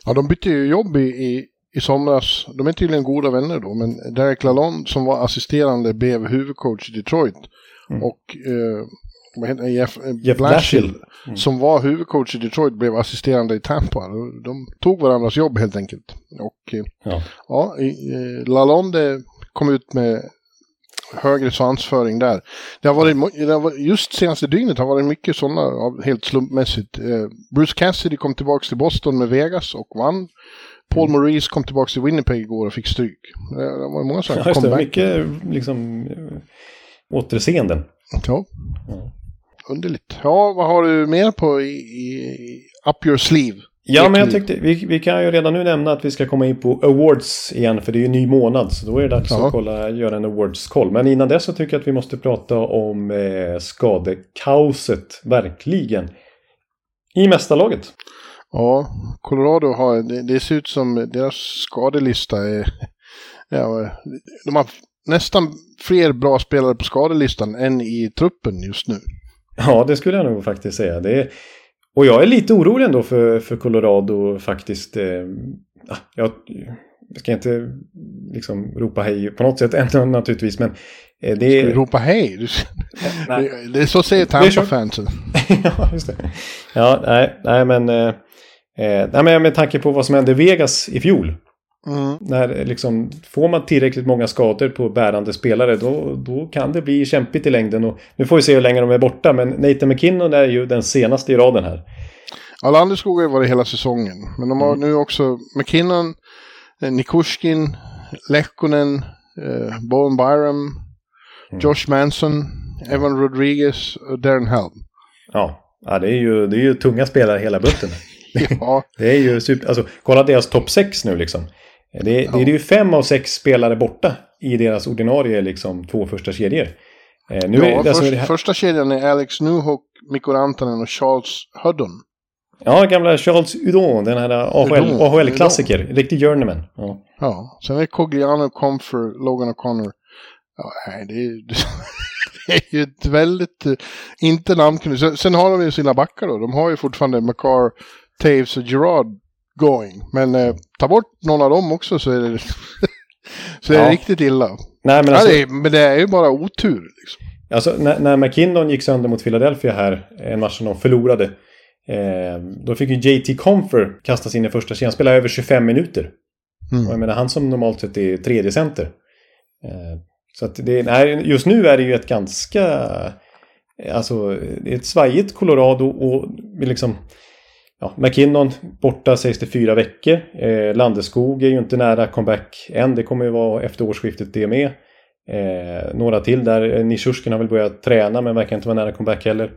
Ja, de bytte ju jobb i, i, i somras. De är tydligen goda vänner då. Men Derek Lalonde som var assisterande blev huvudcoach i Detroit. Mm. Och eh, vad heter Jeff, eh, Jeff Blashill, mm. som var huvudcoach i Detroit, blev assisterande i Tampa. De tog varandras jobb helt enkelt. Och eh, ja, ja Lalonde kom ut med högre svansföring där. Det har varit, det har varit, just senaste dygnet har varit mycket sådana, helt slumpmässigt. Eh, Bruce Cassidy kom tillbaka till Boston med Vegas och vann. Paul. Maurice kom tillbaka till Winnipeg igår och fick stryk. Det var många sådana ja, comeback. Mycket liksom återseenden. Ja. ja underligt. Ja, vad har du mer på i, i Up Your Sleeve? Ja, men jag tyckte vi, vi kan ju redan nu nämna att vi ska komma in på awards igen. För det är ju ny månad. Så då är det dags ja. att kolla, göra en awards-koll. Men innan dess så tycker jag att vi måste prata om eh, skadekaoset. Verkligen. I mästarlaget. Ja, Colorado har, det, det ser ut som deras skadelista är... Ja, de har nästan fler bra spelare på skadelistan än i truppen just nu. Ja, det skulle jag nog faktiskt säga. Det är, och jag är lite orolig ändå för, för Colorado faktiskt. Eh, jag, ska inte liksom ropa hej på något sätt ändå naturligtvis. Men eh, det är... Ska du ropa hej? Du... Nej. Det, är så säger Tampa-fansen. *laughs* ja, just det. Ja, nej, nej men... Eh, eh, men med tanke på vad som hände i Vegas i fjol. Mm. När liksom, får man tillräckligt många skador på bärande spelare då, då kan det bli kämpigt i längden. Och nu får vi se hur länge de är borta, men Nathan McKinnon är ju den senaste i raden här. Alla andra skogar var det hela säsongen, men de har mm. nu också McKinnon, eh, Nikushkin, Lekkonen, eh, Bowen Byram, mm. Josh Manson, Evan Rodriguez och Darren Helm. Ja, ja det, är ju, det är ju tunga spelare hela bunten. *laughs* *laughs* ja. det är ju super, alltså kolla deras topp 6 nu liksom. Det, ja. det är ju fem av sex spelare borta i deras ordinarie liksom, två första kedjor. Eh, nu ja, är, alltså, först, här... första kedjan är Alex Newhook, Mikko Rantanen och Charles Hudon. Ja, gamla Charles Udon, den här AHL-klassiker. AHL Riktig journeyman. Ja. ja, sen är Cogliano, Comfer, Logan O'Connor. Ja, nej, det är, *laughs* det är ju ett väldigt, eh, inte namnkunnig. Sen, sen har de ju sina backar då. De har ju fortfarande McCarr, Taves och Gerard going. Men eh, ta bort någon av dem också så är det, *laughs* så är det riktigt illa. Nej, men, alltså, ja, det är, men det är ju bara otur. Liksom. Alltså, när, när McKinnon gick sönder mot Philadelphia här, en match som de förlorade. Eh, då fick ju JT Comfer kastas in i första kedjan, spela över 25 minuter. Mm. Och jag menar, han som normalt sett är tredje center. Eh, så att det, nej, just nu är det ju ett ganska... Alltså, det är ett svajigt Colorado och liksom ja, McKinnon borta 64 veckor. Eh, Landeskog är ju inte nära comeback än. Det kommer ju vara efter årsskiftet det med. Eh, några till där. Eh, Nishushkin har väl börjat träna men verkar inte vara nära comeback heller.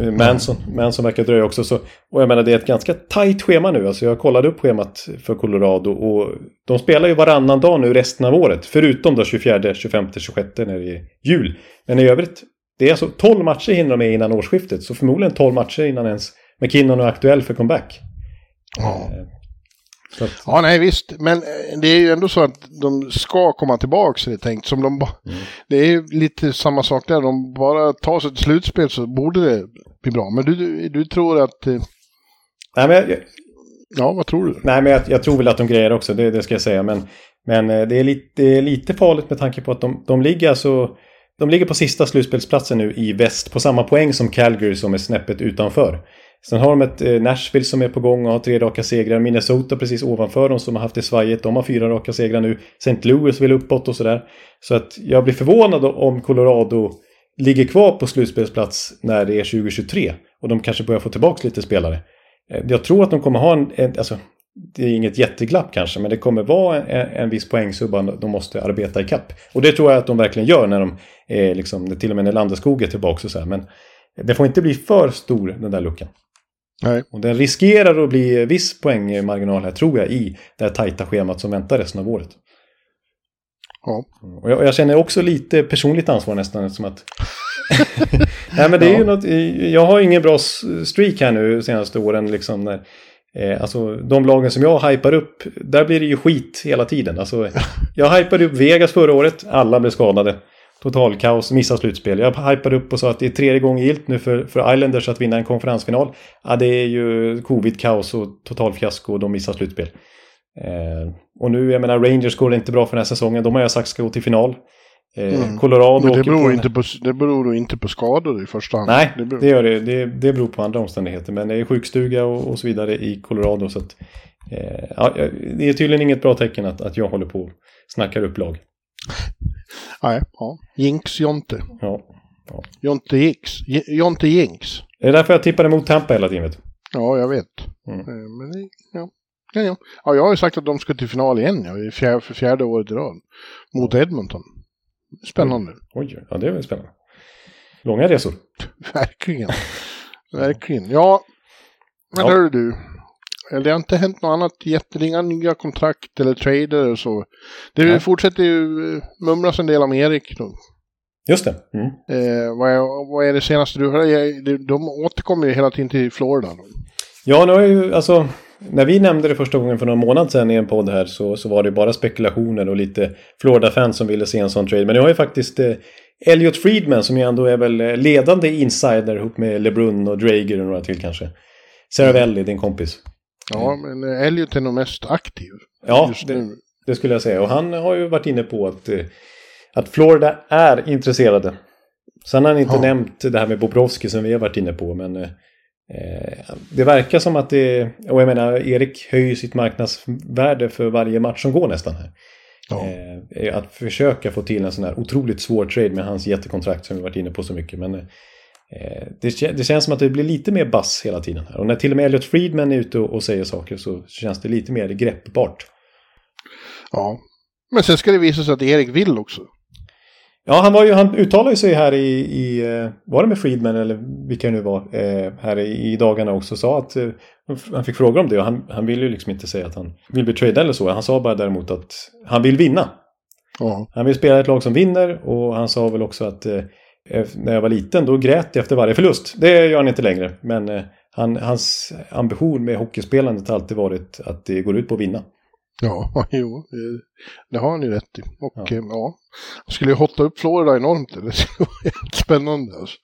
Eh, Manson, Manson verkar dröja också. Så, och jag menar det är ett ganska tajt schema nu. Alltså jag kollade upp schemat för Colorado och de spelar ju varannan dag nu resten av året. Förutom då 24, 25, 26 när det är jul. Men i övrigt, det är alltså 12 matcher hinner de med innan årsskiftet. Så förmodligen 12 matcher innan ens McKinnon är aktuell för comeback. Ja. Eh, att... Ja, nej visst. Men eh, det är ju ändå så att de ska komma tillbaka, så det är tänkt. Som de mm. Det är ju lite samma sak där. De bara tar sig till slutspel så borde det bli bra. Men du, du, du tror att... Eh, nej, men jag... Ja, vad tror du? Nej, men jag, jag, tror väl att de grejer också, det, det ska jag säga. Men, men det, är lite, det är lite farligt med tanke på att de, de ligger alltså... De ligger på sista slutspelsplatsen nu i väst på samma poäng som Calgary som är snäppet utanför. Sen har de ett eh, Nashville som är på gång och har tre raka segrar. Minnesota precis ovanför dem som har haft det svajigt. De har fyra raka segrar nu. St. Louis vill uppåt och sådär. Så att jag blir förvånad om Colorado ligger kvar på slutspelsplats när det är 2023. Och de kanske börjar få tillbaka lite spelare. Eh, jag tror att de kommer ha en, en alltså, det är inget jätteglapp kanske, men det kommer vara en, en viss poängsubba de måste arbeta i kapp. Och det tror jag att de verkligen gör när de är liksom, till och med när Landeskog är tillbaka och så här. Men det får inte bli för stor den där luckan. Nej. Och den riskerar att bli viss poängmarginal här tror jag i det här tajta schemat som väntar resten av året. Ja. Och jag, jag känner också lite personligt ansvar nästan som att... *laughs* Nej men det är Ja. ju något, jag har ingen bra streak här nu senaste åren liksom när Eh, alltså de lagen som jag hypar upp, där blir det ju skit hela tiden. Alltså, jag hypade upp Vegas förra året, alla blev skadade. Total kaos, missade slutspel. Jag hypade upp och sa att det är tredje gången gilt nu för, för Islanders att vinna en konferensfinal. Ja, det är ju covid-kaos och total fiasko och de missar slutspel. Eh, och nu, jag menar, Rangers går inte bra för den här säsongen. De har jag sagt ska gå till final. Eh, Mm. Colorado Men det beror, på... inte på, det beror då inte på skador i första hand. Nej, det beror, det gör det. det. Det beror på andra omständigheter. Men det är sjukstuga och, och så vidare i Colorado. Så att, eh, ja, det är tydligen inget bra tecken att, att jag håller på och snackar upp lag. Nej, ja. Jinx Jonte. Ja. Jonte Jinx. Jonte Jinx. Det är därför jag tippar emot Tampa hela tiden. Ja, jag vet. Mm. Eh, Men det, ja. Ja, ja. ja, jag har ju sagt att de ska till final igen, ja, fjär, för fjärde året i rad. Mot Edmonton. Spännande. Oj, ja det är väl spännande. Långa resor. *laughs* Verkligen. Verkligen. Ja, men Ja. hör du. Det har inte hänt något annat jätte, det är inga nya kontrakt eller trader och så. Det Nej. fortsätter ju eh, mumlas en del om Erik då. Just det. Mm. Eh, vad, är, vad är det senaste du? Jag- De, återkommer ju hela tiden till Florida. Då. Ja, nu har ju, alltså, när vi nämnde det första gången för några månader sedan i en podd här så, så var det bara spekulationer och lite Florida-fans som ville se en sån trade. Men nu har ju faktiskt eh, Elliot Friedman som ju ändå är väl eh, ledande insider ihop med LeBrun och Drager och några till kanske. Saravelli, din kompis. Ja, men eh, Elliot är nog mest aktiv. Ja, just det, nu. det skulle jag säga. Och han har ju varit inne på att, eh, att Florida är intresserade. Sen har han inte Ja. nämnt det här med Bobrovski som vi har varit inne på. Men eh, eh, det verkar som att det... Och jag menar, Erik höjer sitt marknadsvärde för varje match som går nästan här. Ja. Eh, att försöka få till en sån här otroligt svår trade med hans jättekontrakt som vi varit inne på så mycket. Men eh, det, kä- det känns som att det blir lite mer bass hela tiden. Här. Och när till och med Elliot Friedman är ute och, och säger saker så känns det lite mer greppbart. ja. Men sen ska det visa sig att Erik vill också. Ja, han, var ju, han uttalade sig här i, i eh, var det med Friedman eller vilka det nu var, eh, här i, dagarna också sa att eh, han fick frågor om det och han, han vill ju liksom inte säga att han vill bli tradad eller så. Han sa bara däremot att han vill vinna. Ja. Han vill spela ett lag som vinner och han sa väl också att eh, när jag var liten då grät jag efter varje förlust. Det gör han inte längre. Men eh, han, hans ambition med hockeyspelandet har alltid varit att det går ut på att vinna. Ja, *laughs* jo, det, har han ju rätt i. Och Ja. ja, ja skulle ju hotta upp Florida enormt. *laughs* Det skulle vara helt spännande. Alltså.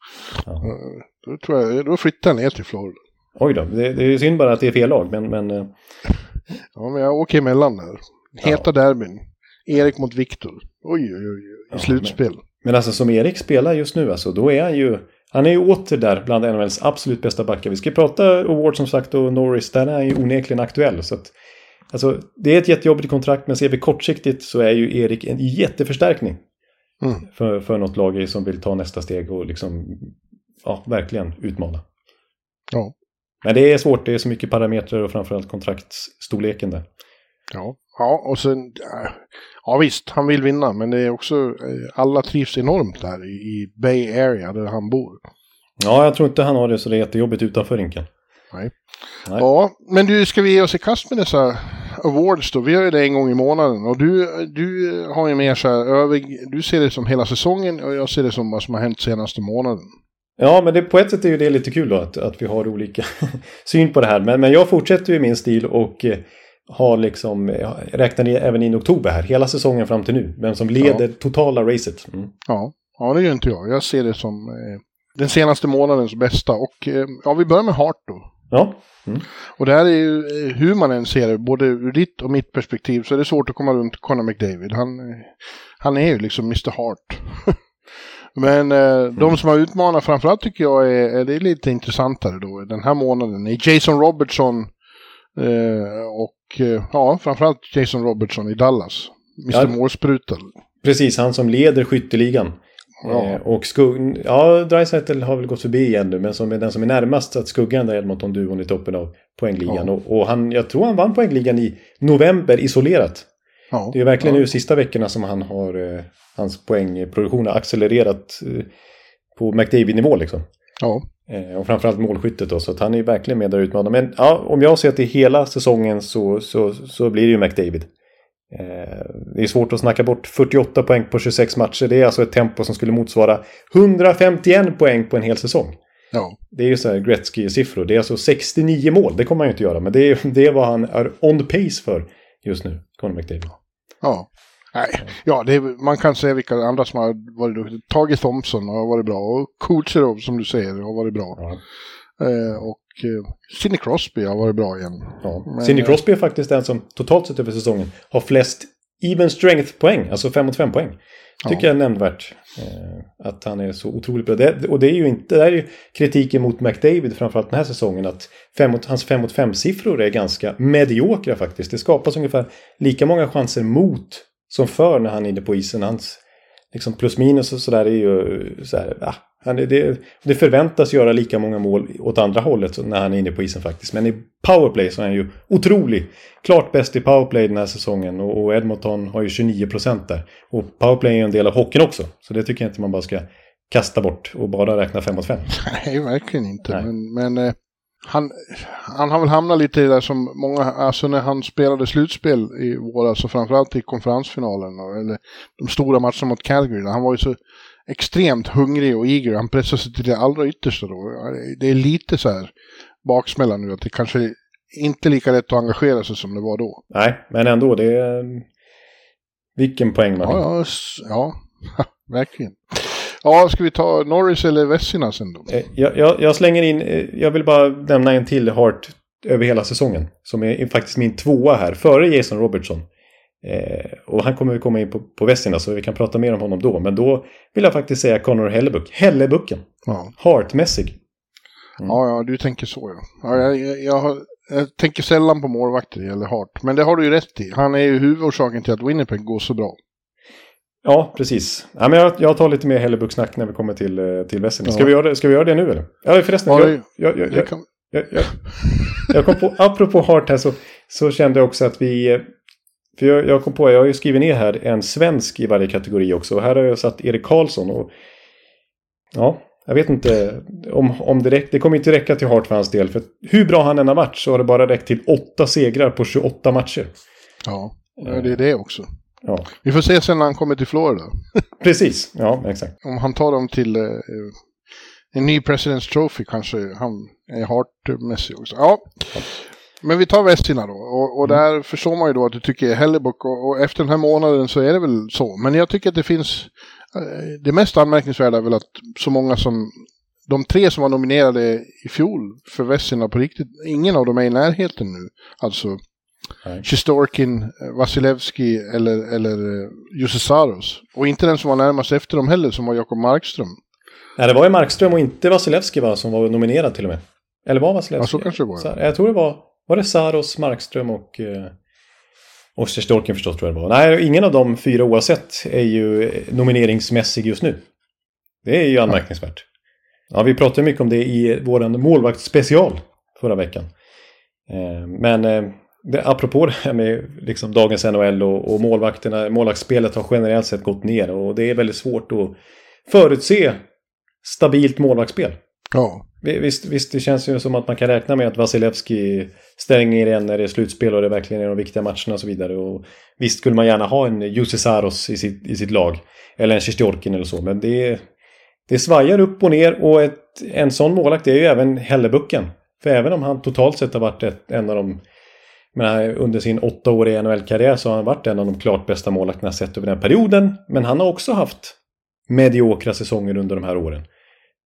Ja. Eh, Då, tror jag, då flyttar han ner till Florida. Oj då, det, det är synd bara att det är fel lag. Men, men eh, *laughs* Ja, men jag åker emellan där. Heta derbyn. Erik mot Viktor. Oj, oj, oj, oj. Ja, I slutspel. Men alltså som Erik spelar just nu, alltså, då är han ju... Han är ju åter där bland NHLs absolut bästa backar. Vi ska prata Award som sagt och Norris, där är han ju onekligen aktuell. Så att, alltså, det är ett jättejobbigt kontrakt, men ser vi kortsiktigt så är ju Erik en jätteförstärkning Mm. för, för något lag som vill ta nästa steg och liksom, ja, verkligen utmana. Ja. Men det är svårt, det är så mycket parametrar och framförallt kontraktsstorleken där. Ja. Ja, och sen... äh, Ja visst, han vill vinna, men det är också... eh, Alla trivs enormt där i, Bay Area där han bor. Ja, jag tror inte han har det så det är jättejobbigt utanför rinken. Nej. Nej. Ja, men du, ska vi ge oss i kast med dessa awards då? Vi gör ju det en gång i månaden och du, du har ju mer så här över... Du ser det som hela säsongen och jag ser det som vad som har hänt senaste månaden. Ja, men det, på ett sätt är ju det lite kul då att, att vi har olika *laughs* syn på det här. Men, men jag fortsätter ju i min stil och eh, har liksom eh, räknat ner även in oktober här, hela säsongen fram till nu. Vem som leder totala racet. Mm. Ja, ja det gör inte jag. Jag ser det som eh, den senaste månadens bästa. Och eh, ja, vi börjar med Hart då. Ja, Och det här är ju eh, hur man än ser det, både ur ditt och mitt perspektiv, så är det svårt att komma runt Conor McDavid. Han, eh, han är ju liksom Mr Hart. *laughs* Men eh, de som har utmanat framförallt tycker jag är, är det lite intressantare då den här månaden. är Jason Robertson eh, och ja, framförallt Jason Robertson i Dallas. Mr Ja. Målsprutan. precis. Han som leder skytteligan. Ja. Eh, och skugg... Ja, Dreisaitl har väl gått förbi igen nu, men som är den som är närmast att skugga den där Edmonton-duon i toppen av poängligan. Ja. Och, och, han, jag tror han vann poängligan i november isolerat. Ja. Det är verkligen ja. nu sista veckorna som han har, eh, hans poängproduktion har accelererat eh, på McDavid-nivå liksom. Ja. Eh, och framförallt målskyttet då, så att han är verkligen med där ute. Men ja, om jag ser till hela säsongen så, så, så blir det ju McDavid. Eh, det är svårt att snacka bort 48 poäng på 26 matcher. Det är alltså ett tempo som skulle motsvara 151 poäng på en hel säsong. Ja. Det är ju så här Gretzky-siffror. Det är alltså 69 mål. Det kommer man ju inte göra. Men det är, det är vad han är on pace för just nu, Conor McDavid. Ja. Nej, ja, är, man kan säga vilka andra som har varit duktiga. Tage Thompson har varit bra och Kucherov som du säger har varit bra. Ja. Eh, och eh, Sidney Crosby har varit bra igen. Ja. Men, Sidney Crosby är faktiskt den som totalt sett över säsongen har flest even strength-poäng, alltså 5 mot 5 poäng. Tycker ja. jag är nämnvärt. Eh, att han är så otroligt bra. Det, och det är ju inte, det är ju kritiken mot McDavid framförallt den här säsongen. Att fem mot, hans 5 mot 5 siffror är ganska mediokra faktiskt. Det skapas ungefär lika många chanser mot som för när han är inne på isen. Hans liksom plus minus och sådär är ju så här, ah, han, det, det förväntas göra lika många mål åt andra hållet när han är inne på isen faktiskt. Men i powerplay så är han ju otrolig. Klart bäst i powerplay den här säsongen och, och Edmonton har ju 29 procent där. Och powerplay är ju en del av hockeyn också. Så det tycker jag inte man bara ska kasta bort och bara räkna 5 mot 5. *laughs* Nej, verkligen inte. Nej. Men, men eh, han, han har väl hamnat lite där som många, alltså när han spelade slutspel i våras och framförallt i konferensfinalen eller de stora matcherna mot Calgary. Han var ju så extremt hungrig och eager. Han pressar sig till det allra yttersta då. Det är lite så här baksmälla nu att det kanske inte är lika lätt att engagera sig som det var då. Nej, men ändå. Det är... Vilken poäng man ja, ja, ja, *laughs* verkligen. Ja, ska vi ta Norris eller Vessina sen då? Eh, jag, jag, jag, slänger in, eh, jag vill bara nämna en till Hart över hela säsongen. Som är faktiskt min tvåa här, före Jason Robertson. Eh, och han kommer vi komma in på, på Vessina så vi kan prata mer om honom då. Men då vill jag faktiskt säga Connor Hellebuck. Hellebucken. Ja. Hartmässig. Mm. Ja, ja, du tänker så ja. ja jag, jag, jag, har, jag tänker sällan på målvakter eller Hart. Men det har du ju rätt i. Han är ju huvudorsaken till att Winnipeg går så bra. Ja, precis. Ja, men jag, jag tar lite mer Hellebuck-snack när vi kommer till, eh, till Vessina. Ska, ja. vi göra det, ska vi göra det nu eller? Ja, förresten. Ja, jag, jag, jag, jag, jag, jag kom på, *laughs* apropå Hart här så, så kände jag också att vi... Eh, för jag, jag kom på, jag har ju skrivit ner här en svensk i varje kategori också. Och här har jag satt Erik Karlsson. Och, ja, jag vet inte om, om det räcker. Det kommer inte räcka till Hart för hans del. För hur bra han än har varit så har det bara räckt till åtta segrar på 28 matcher. Ja, det är det också. Ja. Vi får se sen när han kommer till Florida. *laughs* Precis, ja exakt. Om han tar dem till eh, en ny President's Trophy kanske han är hartmässig också. Ja. Men vi tar Vestina då. Och, och mm. där förstår man ju då att du tycker Hellebuck och, och, efter den här månaden så är det väl så. Men jag tycker att det finns... Eh, det mest anmärkningsvärda är väl att så många som... De tre som var nominerade i fjol för Vesina på riktigt, ingen av dem är i närheten nu. Alltså Sjistorkin, eh, Vasilevski eller, eller uh, Jussi Saros. Och inte den som var närmast efter dem heller, som var Jakob Markström. Nej, det var ju Markström och inte Vasilevski va, som var nominerad till och med. Eller var Vasilevski? Ja, så kanske det var. Ja. Jag tror det var, var det Saros, Markström och... Uh, och Sjistorkin förstås tror jag det var. Nej, ingen av de fyra oavsett är ju nomineringsmässig just nu. Det är ju anmärkningsvärt. Ja, vi pratade mycket om det i vår målvaktsspecial förra veckan. Men det, apropå det här med liksom dagens NHL och, och målvakterna, målvaktsspelet har generellt sett gått ner och det är väldigt svårt att förutse stabilt målvaktsspel. Ja. Visst, visst, det känns ju som att man kan räkna med att Vasilevski stänger igen när det är slutspel och det verkligen är de viktiga matcherna och så vidare. Och visst skulle man gärna ha en Jussi Saros i sitt, i sitt lag. Eller en Sjistjorkin eller så. Men det, det svajar upp och ner och ett, en sån målvakt är ju även Hellebucken. För även om han totalt sett har varit ett, en av de men under sin åttaåriga NHL-karriär så har han varit en av de klart bästa målvakterna sett över den perioden. Men han har också haft mediokra säsonger under de här åren.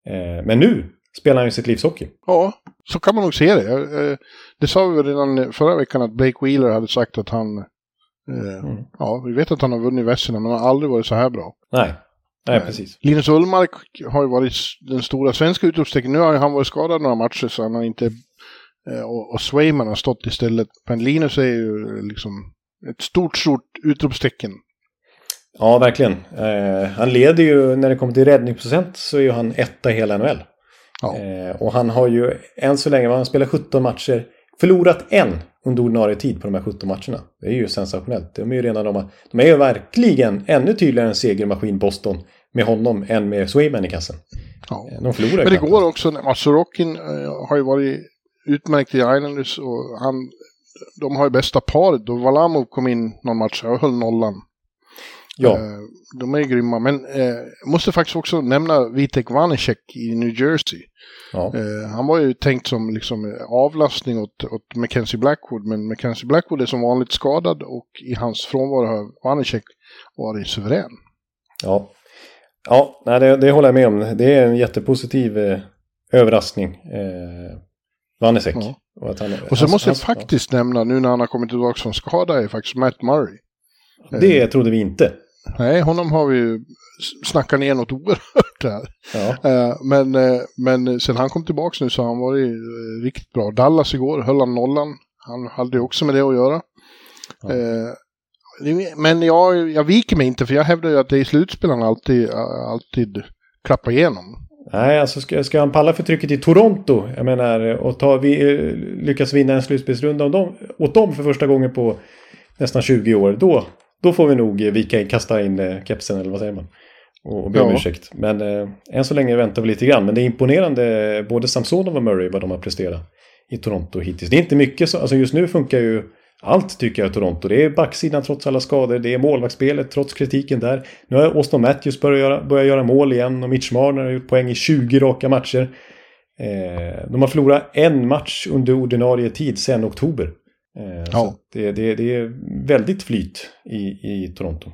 Eh, men nu spelar han ju sitt livshockey. Ja, så kan man nog se det. Eh, det sa vi redan förra veckan att Blake Wheeler hade sagt att han... Eh, mm. Ja, vi vet att han har vunnit vässorna men han har aldrig varit så här bra. Nej, Nej, precis. Linus Ullmark har ju varit den stora svenska utropstecken. Nu har han varit skadad några matcher så han har inte och, och Swayman har stått istället. Men Linus är ju liksom ett stort, stort utropstecken. Ja, verkligen. Eh, han leder ju, när det kommer till räddningsprocent så är ju han etta i hela NHL. Ja. Eh, och han har ju än så länge, han spelar 17 matcher, förlorat en under ordinarie tid på de här 17 matcherna. Det är ju sensationellt. De är ju redan de, de är ju verkligen ännu tydligare en segermaskin Boston med honom än med Swayman i kassen. Ja. Eh, de förlorar Men det går också, Sorokin eh, har ju varit utmärkt i Islanders och han, de har ju bästa paret. Då Valamov kom in någon match och höll nollan. Ja. Eh, de är grymma, men eh, måste faktiskt också nämna Vitek Vanecek i New Jersey. Ja. Eh, han var ju tänkt som liksom avlastning åt, åt Mackenzie Blackwood, men Mackenzie Blackwood är som vanligt skadad och i hans frånvaro har Vanecek varit suverän. Ja, ja det, det håller jag med om. Det är en jättepositiv eh, överraskning. Eh, Vanecek. Ja. Och, att han, och så måste jag faktiskt ja. nämna, nu när han har kommit tillbaka från skada, är faktiskt Matt Murray. Det eh, trodde vi inte. Nej, honom har vi ju snackat ner något oerhört här. Ja. Eh, men, eh, men sen han kom tillbaka nu så har han varit eh, riktigt bra. Dallas igår höll han nollan. Han hade ju också med det att göra. Ja. Men jag, jag viker mig inte för jag hävdar ju att det är i slutspel han alltid, alltid klappar igenom. Nej, alltså ska, ska han palla för trycket i Toronto, jag menar, och ta, vi, lyckas vinna en slutspelsrunda dem, åt dem för första gången på nästan 20 år, då, då får vi nog vika in, kasta in eh, kepsen eller vad säger man? Och, be om ja. ursäkt. Men eh, än så länge väntar vi lite grann. Men det är imponerande både Samsonov och Murray vad de har presterat i Toronto hittills. Det är inte mycket så, alltså just nu funkar ju allt tycker jag Toronto. Det är backsidan trots alla skador. Det är målvaktsspelet trots kritiken där. Nu har Austin Matthews börjat göra, börjat göra mål igen och Mitch Marner har gjort poäng i 20 raka matcher. Eh, de har förlorat en match under ordinarie tid sedan oktober. Eh, ja. Det, det, det, är väldigt flyt i, i Toronto.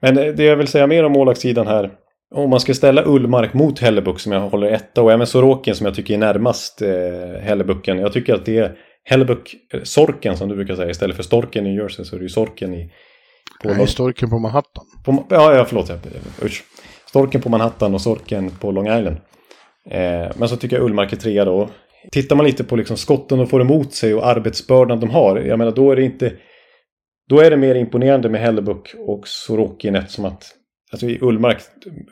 Men det jag vill säga mer om målvaktssidan här. Om man ska ställa Ullmark mot Hellebuck som jag håller etta och även Sorokin som jag tycker är närmast eh, Hellebucken. Jag tycker att det är Hellebuck, Sorken som du brukar säga istället för Storken i New Jersey så är det ju Sorken i... På Nej, Storken på Manhattan. På, ja, ja, förlåt. Usch. Storken på Manhattan och Sorken på Long Island. Eh, men så tycker jag Ullmark är trea då. Tittar man lite på liksom skotten de får emot sig och arbetsbördan de har. Jag menar då är det inte... Då är det mer imponerande med Hellebuck och Sorokin eftersom att Alltså i Ullmark,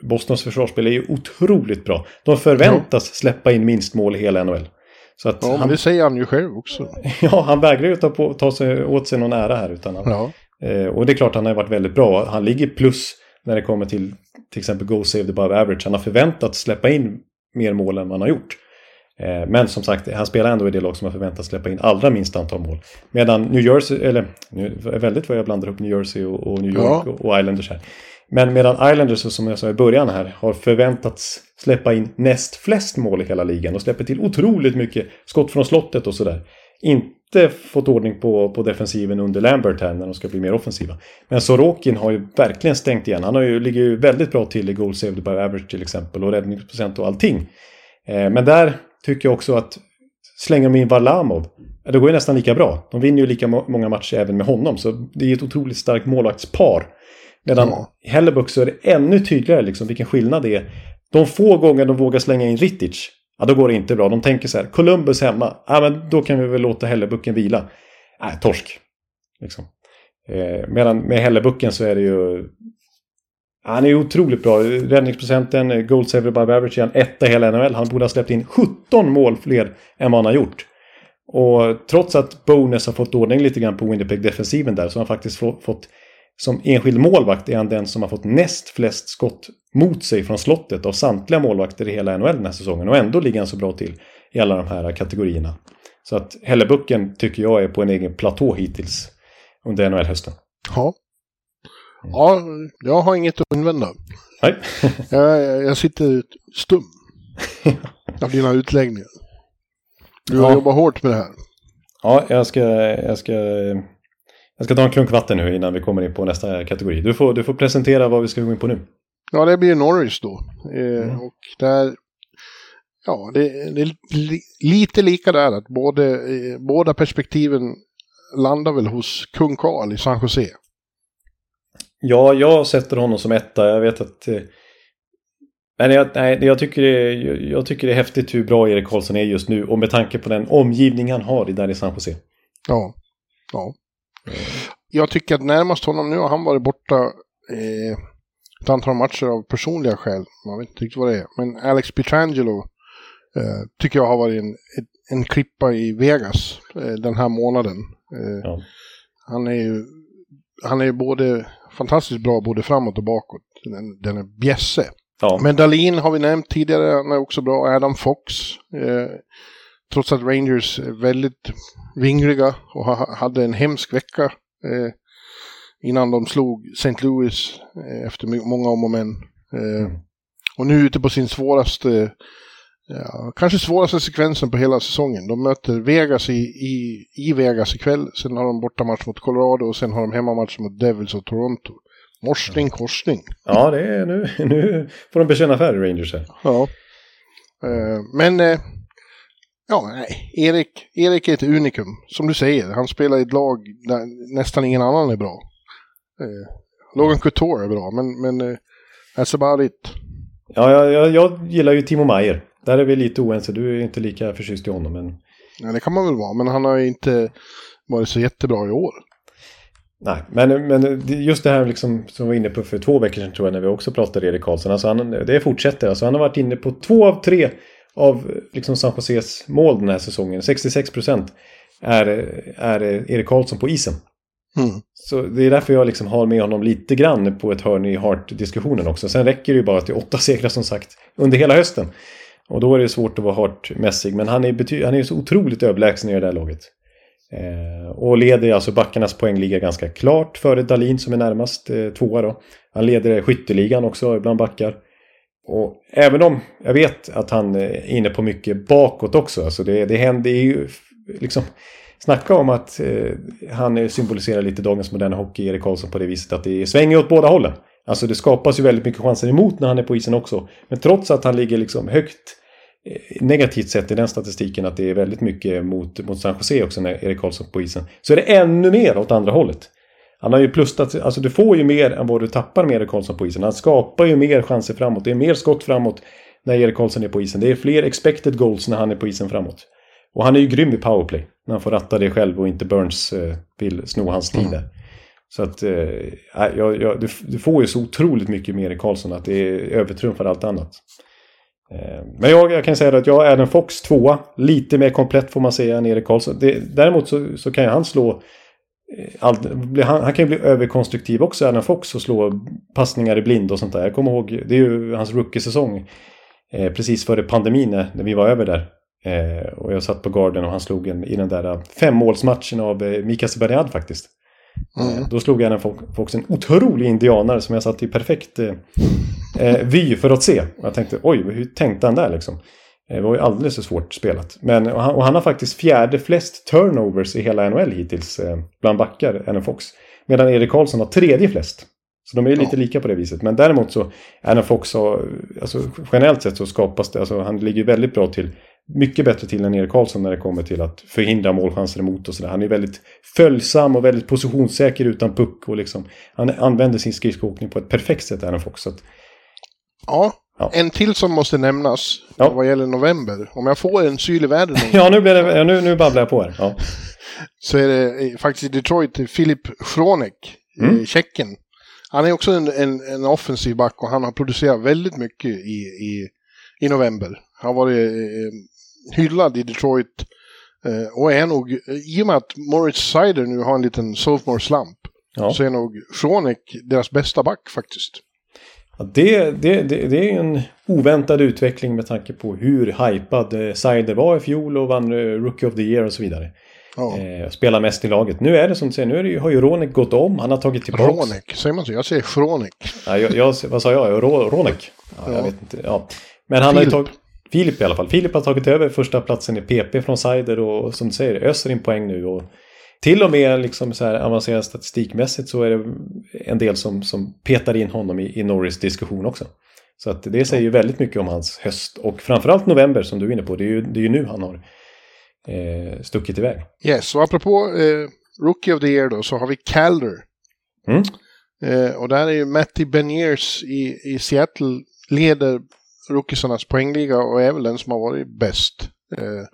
Bostons försvarsspel är ju otroligt bra. De förväntas släppa in minst mål i hela NHL. Så att ja, han, det säger han ju själv också. *laughs* ja, han vägrar ju ta, på, ta sig, åt sig någon ära här. Utan han, ja. eh, och det är klart han har varit väldigt bra. Han ligger plus när det kommer till till exempel Go Save the Above Average. Han har förväntats släppa in mer mål än vad han har gjort. Eh, men som sagt, han spelar ändå i det lag som har förväntats släppa in allra minst antal mål. Medan New Jersey, eller nu är väldigt vad jag blandar ihop New Jersey och, och New York ja. och, och Islanders här. Men medan Islanders, som jag sa i början här, har förväntats släppa in näst flest mål i hela ligan och släpper till otroligt mycket skott från slottet och sådär. Inte fått ordning på, på defensiven under Lambert här när de ska bli mer offensiva. Men Sorokin har ju verkligen stängt igen. Han har ju, ligger ju väldigt bra till i goal saved by average till exempel och räddningsprocent och allting. Eh, men där tycker jag också att slänger de in Varlamov, det går ju nästan lika bra. De vinner ju lika många matcher även med honom, så det är ett otroligt starkt målvaktspar. Medan ja. Hellebuck så är det ännu tydligare liksom vilken skillnad det är. De få gånger de vågar slänga in Rittich, ja då går det inte bra. De tänker så här, Columbus hemma, ja men då kan vi väl låta Hellebucken vila. Nej, torsk. Liksom. Eh, medan med Hellebucken så är det ju han är otroligt bra. Räddningsprocenten, goal saver above average, är han etta i hela NHL. Han borde ha släppt in 17 mål fler än vad han har gjort. Och trots att Bonus har fått ordning lite grann på Winnipeg-defensiven där så har han faktiskt fått som enskild målvakt är han den som har fått näst flest skott mot sig från slottet av samtliga målvakter i hela NHL den här säsongen. Och ändå ligger han så bra till i alla de här kategorierna. Så att Hellebucken tycker jag är på en egen platå hittills under NHL-hösten. Ja, Ja, jag har inget att invända. Nej. *laughs* jag, jag sitter stum *laughs* av dina utläggningar. Du har ja. jobbat hårt med det här. Ja, jag ska, jag ska, jag ska ta en klunk vatten nu innan vi kommer in på nästa kategori. Du får, du får presentera vad vi ska gå in på nu. Ja, det blir Norris då. Eh, mm. Och där, ja, det, det är li, lite lika där att både, eh, båda perspektiven landar väl hos kung Karl i San Jose. Ja, jag sätter honom som etta. Jag vet att... Eh, men jag, nej, jag, tycker det, jag tycker det är häftigt hur bra Erik Karlsson är just nu och med tanke på den omgivning han har där i San Jose. Ja. ja. Jag tycker att närmast honom nu har han varit borta eh, ett antal matcher av personliga skäl. Man vet inte riktigt vad det är. Men Alex Pietrangelo eh, tycker jag har varit en, en klippa i Vegas eh, den här månaden. Eh, ja. Han är ju han är både fantastiskt bra både framåt och bakåt. Den, den är bjässe. Ja. Men Dalin har vi nämnt tidigare, han är också bra. Adam Fox. Eh, trots att Rangers är väldigt vingriga och ha, hade en hemsk vecka eh, innan de slog St. Louis eh, efter många om och men. Eh, mm. Och nu ute på sin svåraste, ja, kanske svåraste sekvensen på hela säsongen. De möter Vegas i, i, i Vegas ikväll, sen har de bortamatch mot Colorado och sen har de hemmamatch mot Devils och Toronto. Morsning, korsning. Ja, det är nu, *laughs* nu får de bekänna färg, Rangers här. Ja. Eh, men, eh, ja, nej. Erik, Erik är ett unikum, som du säger. Han spelar i ett lag där nästan ingen annan är bra. Eh, Logan Couture är bra, men, men that's about it. Ja, jag, jag, jag gillar ju Timo Meyer. Där är vi lite oense. Du är inte lika förtjust i honom. Men... Nej, det kan man väl vara. Men han har ju inte varit så jättebra i år. Nej, men, men just det här liksom, som vi var inne på för två veckor sedan tror jag när vi också pratade Erik Karlsson. Alltså han, det fortsätter. Alltså han har varit inne på två av tre av liksom San Joses mål den här säsongen. 66 procent är, är Erik Karlsson på isen. Mm. Så det är därför jag liksom har med honom lite grann på ett hörn i Hart-diskussionen också. Sen räcker det ju bara till åtta segrar som sagt under hela hösten. Och då är det svårt att vara Hart-mässig. Men han är, han är så otroligt överlägsen i det där laget. Eh, och leder alltså backarnas poängliga ganska klart före Dalin som är närmast eh, tvåa då. Han leder skytteligan också bland backar. Och även om jag vet att han eh, är inne på mycket bakåt också. Alltså det, det händer ju liksom... Snacka om att eh, han symboliserar lite dagens moderna hockey, Erik Karlsson, på det viset att det svänger åt båda hållen. Alltså det skapas ju väldigt mycket chanser emot när han är på isen också. Men trots att han ligger liksom högt Eh, negativt sett i den statistiken att det är väldigt mycket mot, mot San Jose också när Erik Karlsson på isen. Så är det ännu mer åt andra hållet. Han har ju plustat, alltså du får ju mer än vad du tappar med Erik Karlsson på isen. Han skapar ju mer chanser framåt. Det är mer skott framåt när Erik Karlsson är på isen. Det är fler expected goals när han är på isen framåt. Och han är ju grym i powerplay. När han får ratta det själv och inte Burns eh, vill sno hans tid där. Mm. Så att eh, jag, jag, du, du, får ju så otroligt mycket med Erik Karlsson att det övertrumfar allt annat. Eh, men jag, jag, kan säga att jag är en Fox tvåa. Lite mer komplett får man säga än Erik Karlsson. Det, däremot så, så, kan ju han slå... Eh, All, han, han, kan ju bli överkonstruktiv också, Adam Fox, och slå passningar i blind och sånt där. Jag kommer ihåg, det är ju hans rookie-säsong. Eh, precis före pandemin när, vi var över där. Eh, och jag satt på garden och han slog en, i den där femmålsmatchen av eh, Mika Zibanejad faktiskt. Mm. Eh, då slog en Fox en otrolig indianare som jag satt i perfekt eh, eh, vy för att se. Och jag tänkte oj, hur tänkte han där liksom? Eh, det var ju alldeles för svårt spelat. Men, och han, och han har faktiskt fjärde flest turnovers i hela NHL hittills eh, bland backar än Fox. Medan Erik Karlsson har tredje flest. Så de är lite ja. lika på det viset. Men däremot så, Anna Fox har, alltså generellt sett så skapas det, alltså han ligger väldigt bra till mycket bättre till än Erik Karlsson när det kommer till att förhindra målchanser emot och sådär. Han är väldigt följsam och väldigt positionssäker utan puck och liksom han använder sin skridskoåkning på ett perfekt sätt, Aaron Fox. Att, ja, ja, en till som måste nämnas ja. vad gäller november. Om jag får en syl i världen. *laughs* ja, nu, blir det, nu, nu babblar jag på här. Ja. *laughs* Så är det faktiskt i Detroit, Filip Schronek, mm. Tjeckien. Han är också en, en, en, offensiv back och han har producerat väldigt mycket i, i, i november. Han har varit eh, hyllad i Detroit. Eh, och är nog, i och med att Moritz Seider nu har en liten sophomore slump, ja. så är nog Schronek deras bästa back faktiskt. Ja, det, det, det, det, är en oväntad utveckling med tanke på hur hypad eh, Seider var i fjol och vann eh, Rookie of the Year och så vidare. Ja. Eh, spelar mest i laget. Nu är det som du säger, nu är det, har ju Ronek gått om. Han har tagit tillbaka... Ronek, säger man så? Jag säger Schronek. Ja, jag, jag, vad sa jag? Ronek? Ja, ja. Jag vet inte. Ja. Men han Filip. har ju tagit... Filip i alla fall. Filip har tagit över första platsen i PP från Sider och som du säger öser in poäng nu. Och till och med liksom så här avancerad statistikmässigt så är det en del som, som petar in honom i, i Norris diskussion också. Så att det säger ju väldigt mycket om hans höst och framförallt november som du är inne på. Det är ju, det är ju nu han har eh, stuckit iväg. Yes, och apropå eh, Rookie of the Year då så har vi Calder. Mm. Eh, och där är ju Matty Beniers i, i Seattle leder rookiesarnas poängliga och är väl den som har varit bäst. Eh,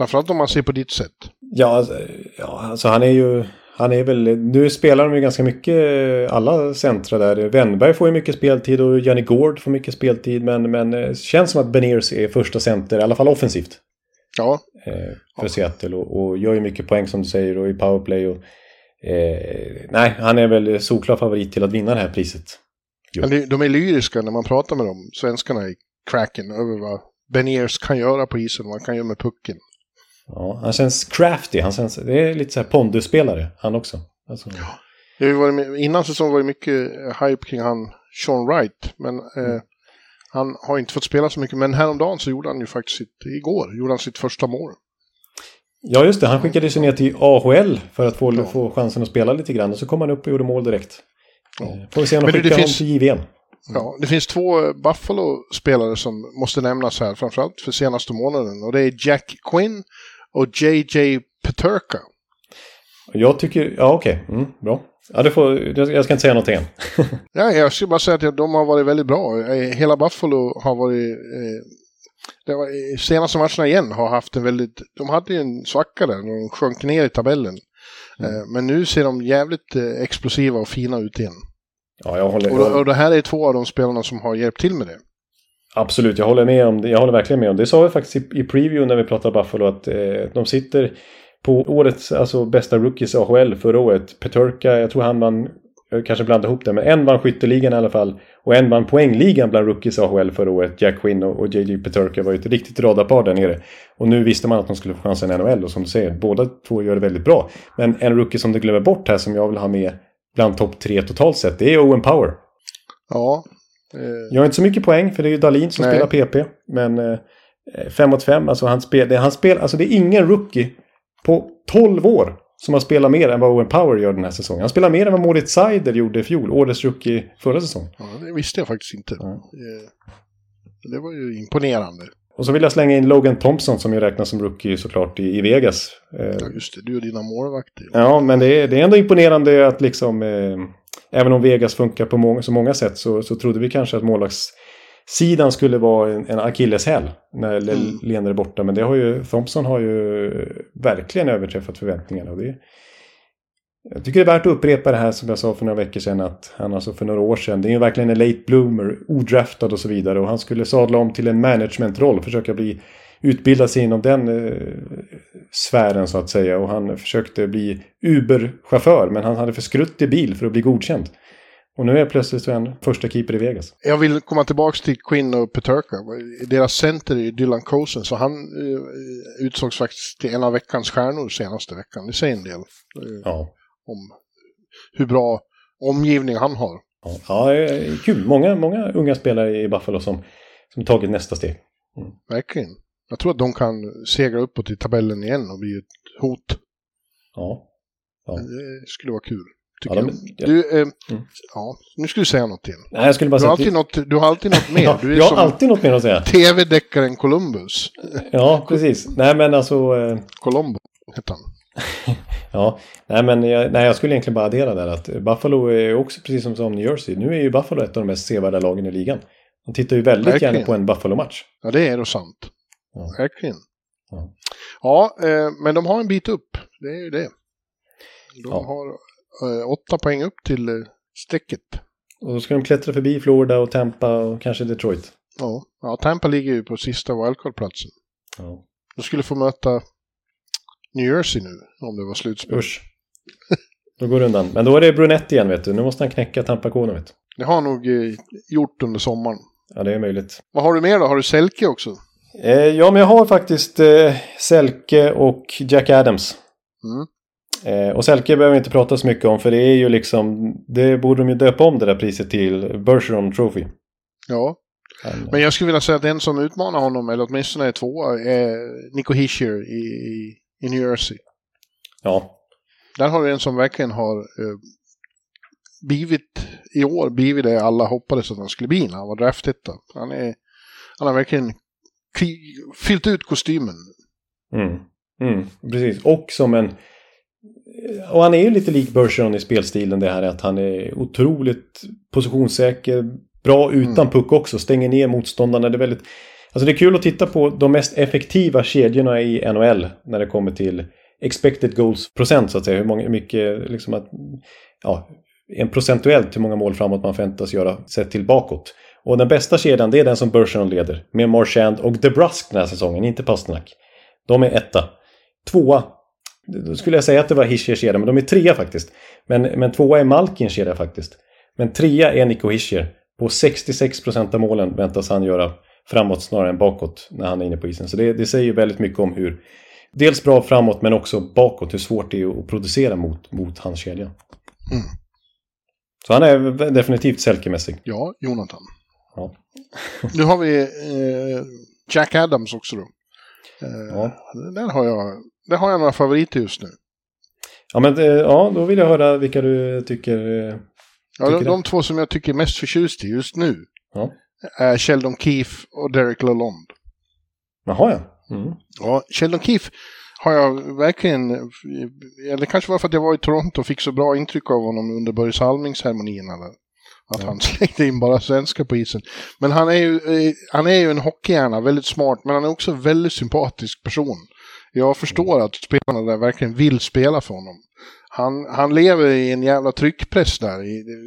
framförallt om man ser på ditt sätt. Ja, alltså, ja, alltså han är ju... han är väl, nu spelar de ju ganska mycket alla centra där. Wennberg får ju mycket speltid och Janne Gård får mycket speltid. Men, men det känns som att Beniers är första center, i alla fall offensivt. Ja. Eh, för ja. Seattle och, och gör ju mycket poäng som du säger och i powerplay. Och, eh, nej, han är väl solklar favorit till att vinna det här priset. De är lyriska när man pratar med dem, svenskarna i cracken, över vad Beniers kan göra på isen, vad han kan göra med pucken. Ja, han känns crafty. Han känns, det är lite så här pondusspelare han också. Alltså. Ja. Det var med, innan säsongen var det mycket hype kring han Sean Wright. Men mm. eh, han har inte fått spela så mycket. Men häromdagen så gjorde han ju faktiskt sitt, igår, gjorde han sitt första mål. Ja, just det. Han skickade sig ner till AHL för att få, ja. få chansen att spela lite grann. Och så kom han upp och gjorde mål direkt. Ja. Eh, får vi se om de skickar honom finns... till JVM. Ja, det finns två Buffalo-spelare som måste nämnas här, framförallt för senaste månaden. Och det är Jack Quinn och JJ Peterka. Jag tycker, ja okej, okay. mm, bra. Ja, det får, jag ska inte säga någonting än. *laughs* ja, jag skulle bara säga att de har varit väldigt bra. Eh, hela Buffalo har varit... Eh, var, senaste matcherna igen har haft en väldigt... De hade ju en svacka där när de sjönk ner i tabellen. Mm. Eh, men nu ser de jävligt eh, explosiva och fina ut igen. Ja, jag håller... Och, och det här är två av de spelarna som har hjälpt till med det. Absolut, jag håller med om det. Jag håller verkligen med om det. Det sa vi faktiskt i, i preview när vi pratade Buffalo att eh, de sitter på årets alltså, bästa rookies AHL förra året. Peturka, jag tror han vann, jag kanske blandar ihop det, men en vann skytteligan i alla fall. Och en vann poängligan bland rookies AHL förra året. Jack Quinn och, och JJ Peturka var ju ett riktigt radarpar där nere. Och nu visste man att de skulle få chansen i NHL och som du säger, båda två gör det väldigt bra. Men en rookie som du glömmer bort här som jag vill ha med bland topp tre totalt sett, det är Owen Power. Ja, jag har inte så mycket poäng för det är ju Dalin som Nej. spelar PP. Men 5 eh, mot 5, alltså han spelar, han spel, alltså det är ingen rookie på 12 år som har spelat mer än vad Owen Power gör den här säsongen. Han spelar mer än vad Moritz Seider gjorde i fjol, årets rookie förra säsongen. Ja, det visste jag faktiskt inte. Ja. Det var ju imponerande. Och så vill jag slänga in Logan Thompson som ju räknas som rookie såklart i, i Vegas. Ja, just det. Du och dina målvakter. Ja, men det är, det är ändå imponerande att liksom... Eh, även om Vegas funkar på många, så många sätt så, så trodde vi kanske att målvaktssidan skulle vara en, en akilleshäl när mm. Lener är borta. Men det har ju, Thompson har ju verkligen överträffat förväntningarna. Och det, jag tycker det är värt att upprepa det här som jag sa för några veckor sedan. Att han alltså för några år sedan, det är ju verkligen en late bloomer, odraftad och så vidare. Och han skulle sadla om till en managementroll, försöka bli utbilda sig inom den eh, sfären så att säga. Och han försökte bli Uber-chaufför men han hade för skruttig bil för att bli godkänd. Och nu är plötsligt en första keeper i Vegas. Jag vill komma tillbaka till Quinn och Peterka. Deras center är Dylan Cosen, så han uh, utsågs faktiskt till en av veckans stjärnor senaste veckan. Det säger en del uh, ja. om hur bra omgivning han har. Ja, ja kul. Många, många unga spelare i Buffalo som, som tagit nästa steg. Mm. Verkligen. Jag tror att de kan segla uppåt i tabellen igen och bli ett hot. Ja. ja. Det skulle vara kul. Ja, de. Du, eh, mm. ja, nu ska du säga något till. Nej, jag skulle bara du, har alltid något, du har alltid något mer. *laughs* Du är jag har alltid något mer att säga. TV-deckaren Columbus. ja, precis. Nej, men alltså... Eh... Colombo heter han. *laughs* ja, nej men jag, nej, jag skulle egentligen bara addera där att Buffalo är också precis som, som New Jersey. Nu är ju Buffalo ett av de mest sevärda lagen i ligan. De tittar ju väldigt Verkligen. gärna på en Buffalo-match. Ja, det är då sant. Ja. Verkligen. Ja, ja eh, men de har en bit upp. Det är ju det. De ja. har eh, åtta poäng upp till eh, strecket. Och då ska de klättra förbi Florida och Tampa och kanske Detroit. Ja, ja Tampa ligger ju på sista wildcard-platsen. Ja. De skulle få möta New Jersey nu om det var slutspel. Usch. Då går det undan. Men då är det Brunett igen vet du. Nu måste han knäcka Tampakonen vet du. Det har han nog eh, gjort under sommaren. Ja, det är möjligt. Vad har du mer då? Har du Selke också? Eh, ja, men jag har faktiskt eh, Selke och Jack Adams. Mm. Eh, och Selke behöver vi inte prata så mycket om för det är ju liksom, det borde de ju döpa om det där priset till Bergeron Trophy. Ja. Men, men jag skulle vilja säga att den som utmanar honom, eller åtminstone är tvåa, är Nico Hischier i, i New Jersey. Ja. Där har du en som verkligen har eh, blivit, i år blivit det alla hoppades att han skulle bli när han var draftetta. Han, är, han har verkligen fyllt ut kostymen. Mm. Mm, precis, och som en... Och han är ju lite lik Bergeron i spelstilen det här att han är otroligt positionssäker. Bra utan mm. puck också, stänger ner motståndarna. Det är väldigt... Alltså det är kul att titta på de mest effektiva kedjorna i NHL när det kommer till expected goals procent så att säga. Hur många, mycket liksom att, ja, en procentuellt hur många mål framåt man förväntas göra sett till bakåt. Och den bästa kedjan det är den som Bergeron leder. Med Marchand och DeBrusk den här säsongen, inte Pasternak. De är etta. Tvåa. Då skulle jag säga att det var Hischiers kedja, men de är trea faktiskt. Men, men tvåa är Malkins kedja faktiskt. Men trea är Nico Hischier. På 66% av målen väntas han göra framåt snarare än bakåt när han är inne på isen. Så det, det säger väldigt mycket om hur dels bra framåt men också bakåt hur svårt det är att producera mot, mot hans kedja. Mm. Så han är definitivt Selke-mässig. Ja, Jonathan. Ja. nu har vi eh, Jack Adams också då. Eh, ja. där, har jag, där har jag några favoriter just nu. Ja, men eh, ja, då vill jag höra vilka du tycker. Eh, ja, de, de, två som jag tycker är mest förtjust i just nu. Ja. Är Sheldon Keefe och Derek Lalonde. Jaha, ja. Mm. Ja, Sheldon Keefe har jag verkligen, eller kanske var för att jag var i Toronto och fick så bra intryck av honom under Börje Salming-ceremonierna. Att han slängde in bara svenska på isen. Men han är ju, eh, han är ju en hockeyhjärna, väldigt smart, men han är också en väldigt sympatisk person. Jag förstår att spelarna där verkligen vill spela för honom. Han, han lever i en jävla tryckpress där.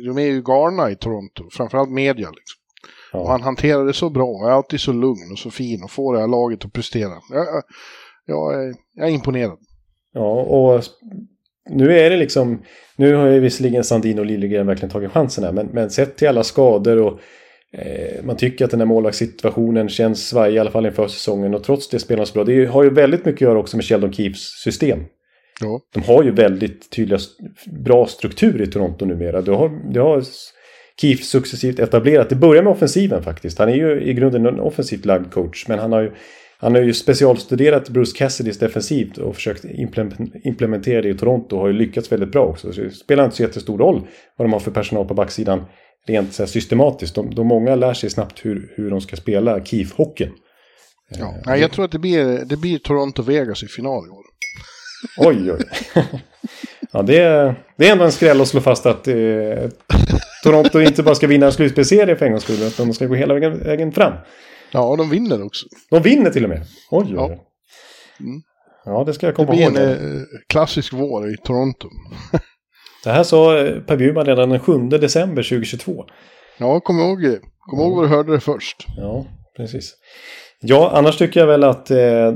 De är ju galna i Toronto, framförallt media. Liksom. Ja. Och han hanterar det så bra, är alltid så lugn och så fin och får det här laget att prestera. Jag, jag, är, jag är imponerad. Ja, och nu är det liksom... Nu har ju visserligen Sandin och Liljegren verkligen tagit chansen här, men, men sett till alla skador och eh, man tycker att den här målvaktssituationen känns svajig i alla fall inför säsongen och trots det spelar så bra. Det har ju väldigt mycket att göra också med Sheldon Keefes system. Ja. De har ju väldigt tydliga, bra struktur i Toronto numera. Det har, det har Keefe successivt etablerat. Det börjar med offensiven faktiskt. Han är ju i grunden en offensivt lagd coach, men han har ju han har ju specialstuderat Bruce Cassidys defensivt och försökt implementera det i Toronto och har ju lyckats väldigt bra också. Så det spelar inte så jättestor roll vad de har för personal på backsidan rent så systematiskt. De, de många lär sig snabbt hur, hur de ska spela Keef-hockeyn. Ja, jag tror att det blir, det blir Toronto-Vegas i final i år. Oj, oj. *laughs* Ja, det, är, det är ändå en skräll att slå fast att eh, Toronto inte bara ska vinna en slutspelsserie för en gångs skull, utan de ska gå hela vägen, vägen fram. Ja, och de vinner också. De vinner till och med? Oj, oj. Ja. Mm. ja, det ska jag komma ihåg. Det blir en eh, klassisk vår i Toronto. *laughs* det här sa eh, Per Bjurman redan den 7 december 2022. Ja, kom ihåg det. Kom ihåg var du hörde det först. Ja, precis. Ja, annars tycker jag väl att eh,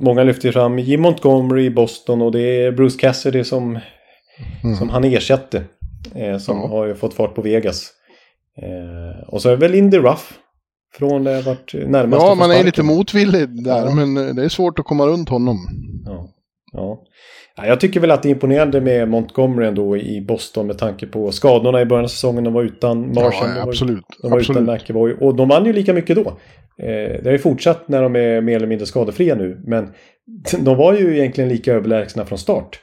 många lyfter fram Jim Montgomery i Boston och det är Bruce Cassidy som, mm. som han ersatte. Eh, som ja. har fått fart på Vegas. Eh, och så är väl Lindy Ruff från det vart närmast Ja, man är lite motvillig där, ja. men eh, det är svårt att komma runt honom. Ja. ja. Ja, jag tycker väl att det är imponerande med Montgomery ändå i Boston med tanke på skadorna i början av säsongen. De var utan Marshall. Ja, absolut. De var absolut. utan McEvoy. Och de vann ju lika mycket då. Eh, det har ju fortsatt när de är mer eller mindre skadefria nu. Men *laughs* de var ju egentligen lika överlägsna från start.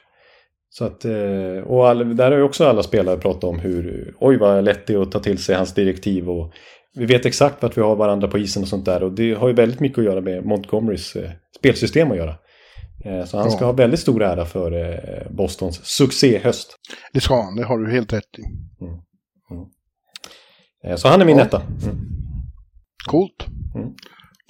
Så att, eh, och all, där har ju också alla spelare pratat om hur, oj vad lätt det är att ta till sig hans direktiv och vi vet exakt vart vi har varandra på isen och sånt där. Och det har ju väldigt mycket att göra med Montgomerys eh, spelsystem att göra. Eh, så han ska ja. ha väldigt stor ära för eh, Bostons succéhöst. Det ska han, det har du helt rätt i. Mm. Mm. Så han är min ja. etta. Mm. Coolt. Mm.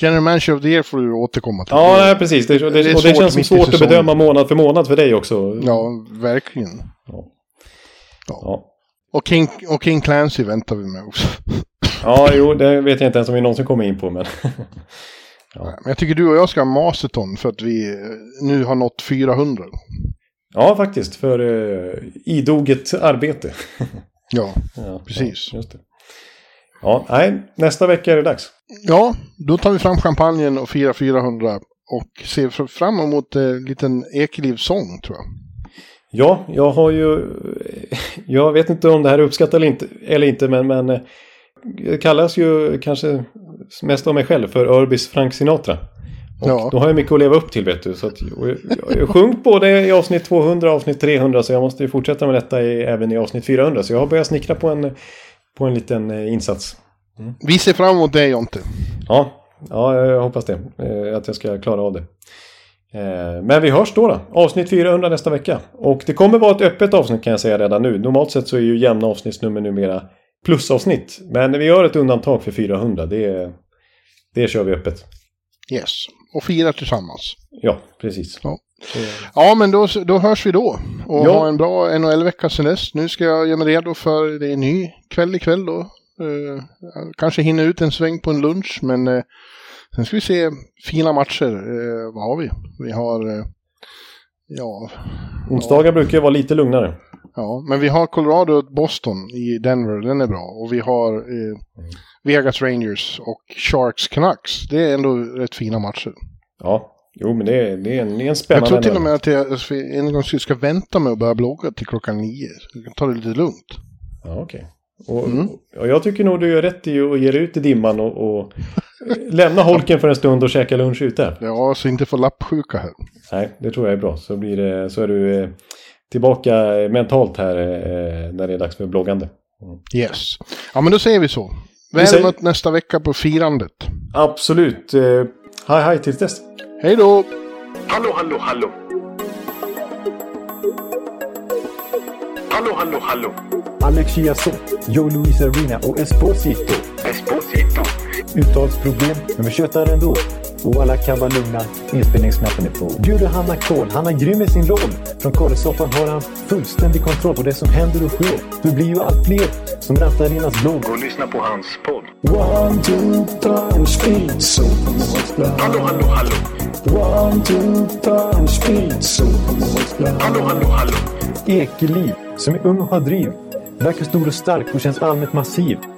General Manager of the Year får du återkomma till. Ja, nej, precis. Det, det, det, och det känns som svårt att bedöma månad för månad för dig också. Ja, verkligen. Ja. ja. Och, King, och King Clancy väntar vi med också. *laughs* Ja, jo, det vet jag inte ens om vi någonsin kommer in på. Men, *laughs* ja. men jag tycker du och jag ska ha Masterton för att vi eh, nu har nått 400. Ja, faktiskt. För uh, idoget arbete. *laughs* ja, ja, precis. Ja. Ja, nej, nästa vecka är det dags. Ja, då tar vi fram champagnen och firar 400 och ser fram emot en eh, liten Ekelivsång tror jag. Ja, jag har ju... *laughs* Jag vet inte om det här är uppskattat eller inte, eller inte men, men det kallas ju kanske mest av mig själv för Örbis Frank Sinatra. Och ja. då har jag mycket att leva upp till vet du. Så att, jag har sjungit både i avsnitt 200 och avsnitt 300 så jag måste ju fortsätta med detta i, även i avsnitt 400. Så jag har börjat snickra på en, på en liten eh, insats. Mm. Vi ser fram emot det Jonte. Ja, ja, jag hoppas det. Eh, att jag ska klara av det. Eh, men vi hörs då, då. Avsnitt 400 nästa vecka. Och det kommer vara ett öppet avsnitt kan jag säga redan nu. Normalt sett så är ju jämna avsnittsnummer numera plusavsnitt. Men vi gör ett undantag för 400. Det, det kör vi öppet. Yes. och firar tillsammans. Ja, precis. Ja. Ja, men då, då hörs vi då. Och Ja. ha en bra NHL-vecka sen dess. Nu ska jag göra mig redo för det är ny kväll ikväll då. Jag kanske hinner ut en sväng på en lunch, men eh, sen ska vi se fina matcher. Eh, vad har vi? Vi har... Eh, ja, Onsdagar brukar ju vara lite lugnare. ja, men vi har Colorado och Boston i Denver. Den är bra. Och vi har eh, Vegas Rangers och Sharks Canucks. Det är ändå rätt fina matcher. Ja, jo men det är, det är, en, det är en Jag spännande... tror till och med att jag en gång ska vänta med att börja blogga till klockan nio. Jag kan ta det lite lugnt. Ja, okej. Och, Mm. och jag tycker nog du gör rätt i att ge dig ut i dimman och, och *laughs* lämna holken för en stund och käka lunch ute. Ja, så inte få lappsjuka här. Nej, det tror jag är bra. Så, blir det, så är du eh, tillbaka eh, mentalt här eh, när det är dags för bloggande. Yes. Ja, men då säger vi så. Väl säger- mött nästa vecka på firandet. Absolut. Hej hej tills dess. Hej då! Hallå, hallå, hallå. Hallå, hallå, hallå. Alex Chiazot, Joe Luis Arena och Esposito. Esposito. Uttalsproblem, men vi tjötar ändå. Och alla kan vara lugna, inspelningsknappen är på. Bjuder Hanna Kohl, han är grym i sin roll. Från Kållesoffan har han fullständig kontroll på det som händer och sker. Det blir ju allt fler som rattar in hans blogg. Och lyssna på hans podd. One, two, three, speed, so Hallå, hallå, hallå. One, two, three, speed, so Hallå, hallå, hallå. Ekeliv, som är ung och har driv. Verkar stor och stark och känns allmänt massiv.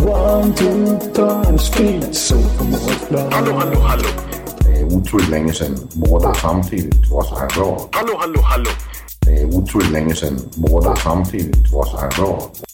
One, two, three, speed, so Hallå, hallå, hallå. Det er utroligt længe siden mor, der samtidig også har råd. Hallå, hallå, hallå. Det er utroligt længe siden der samtidig også har råd.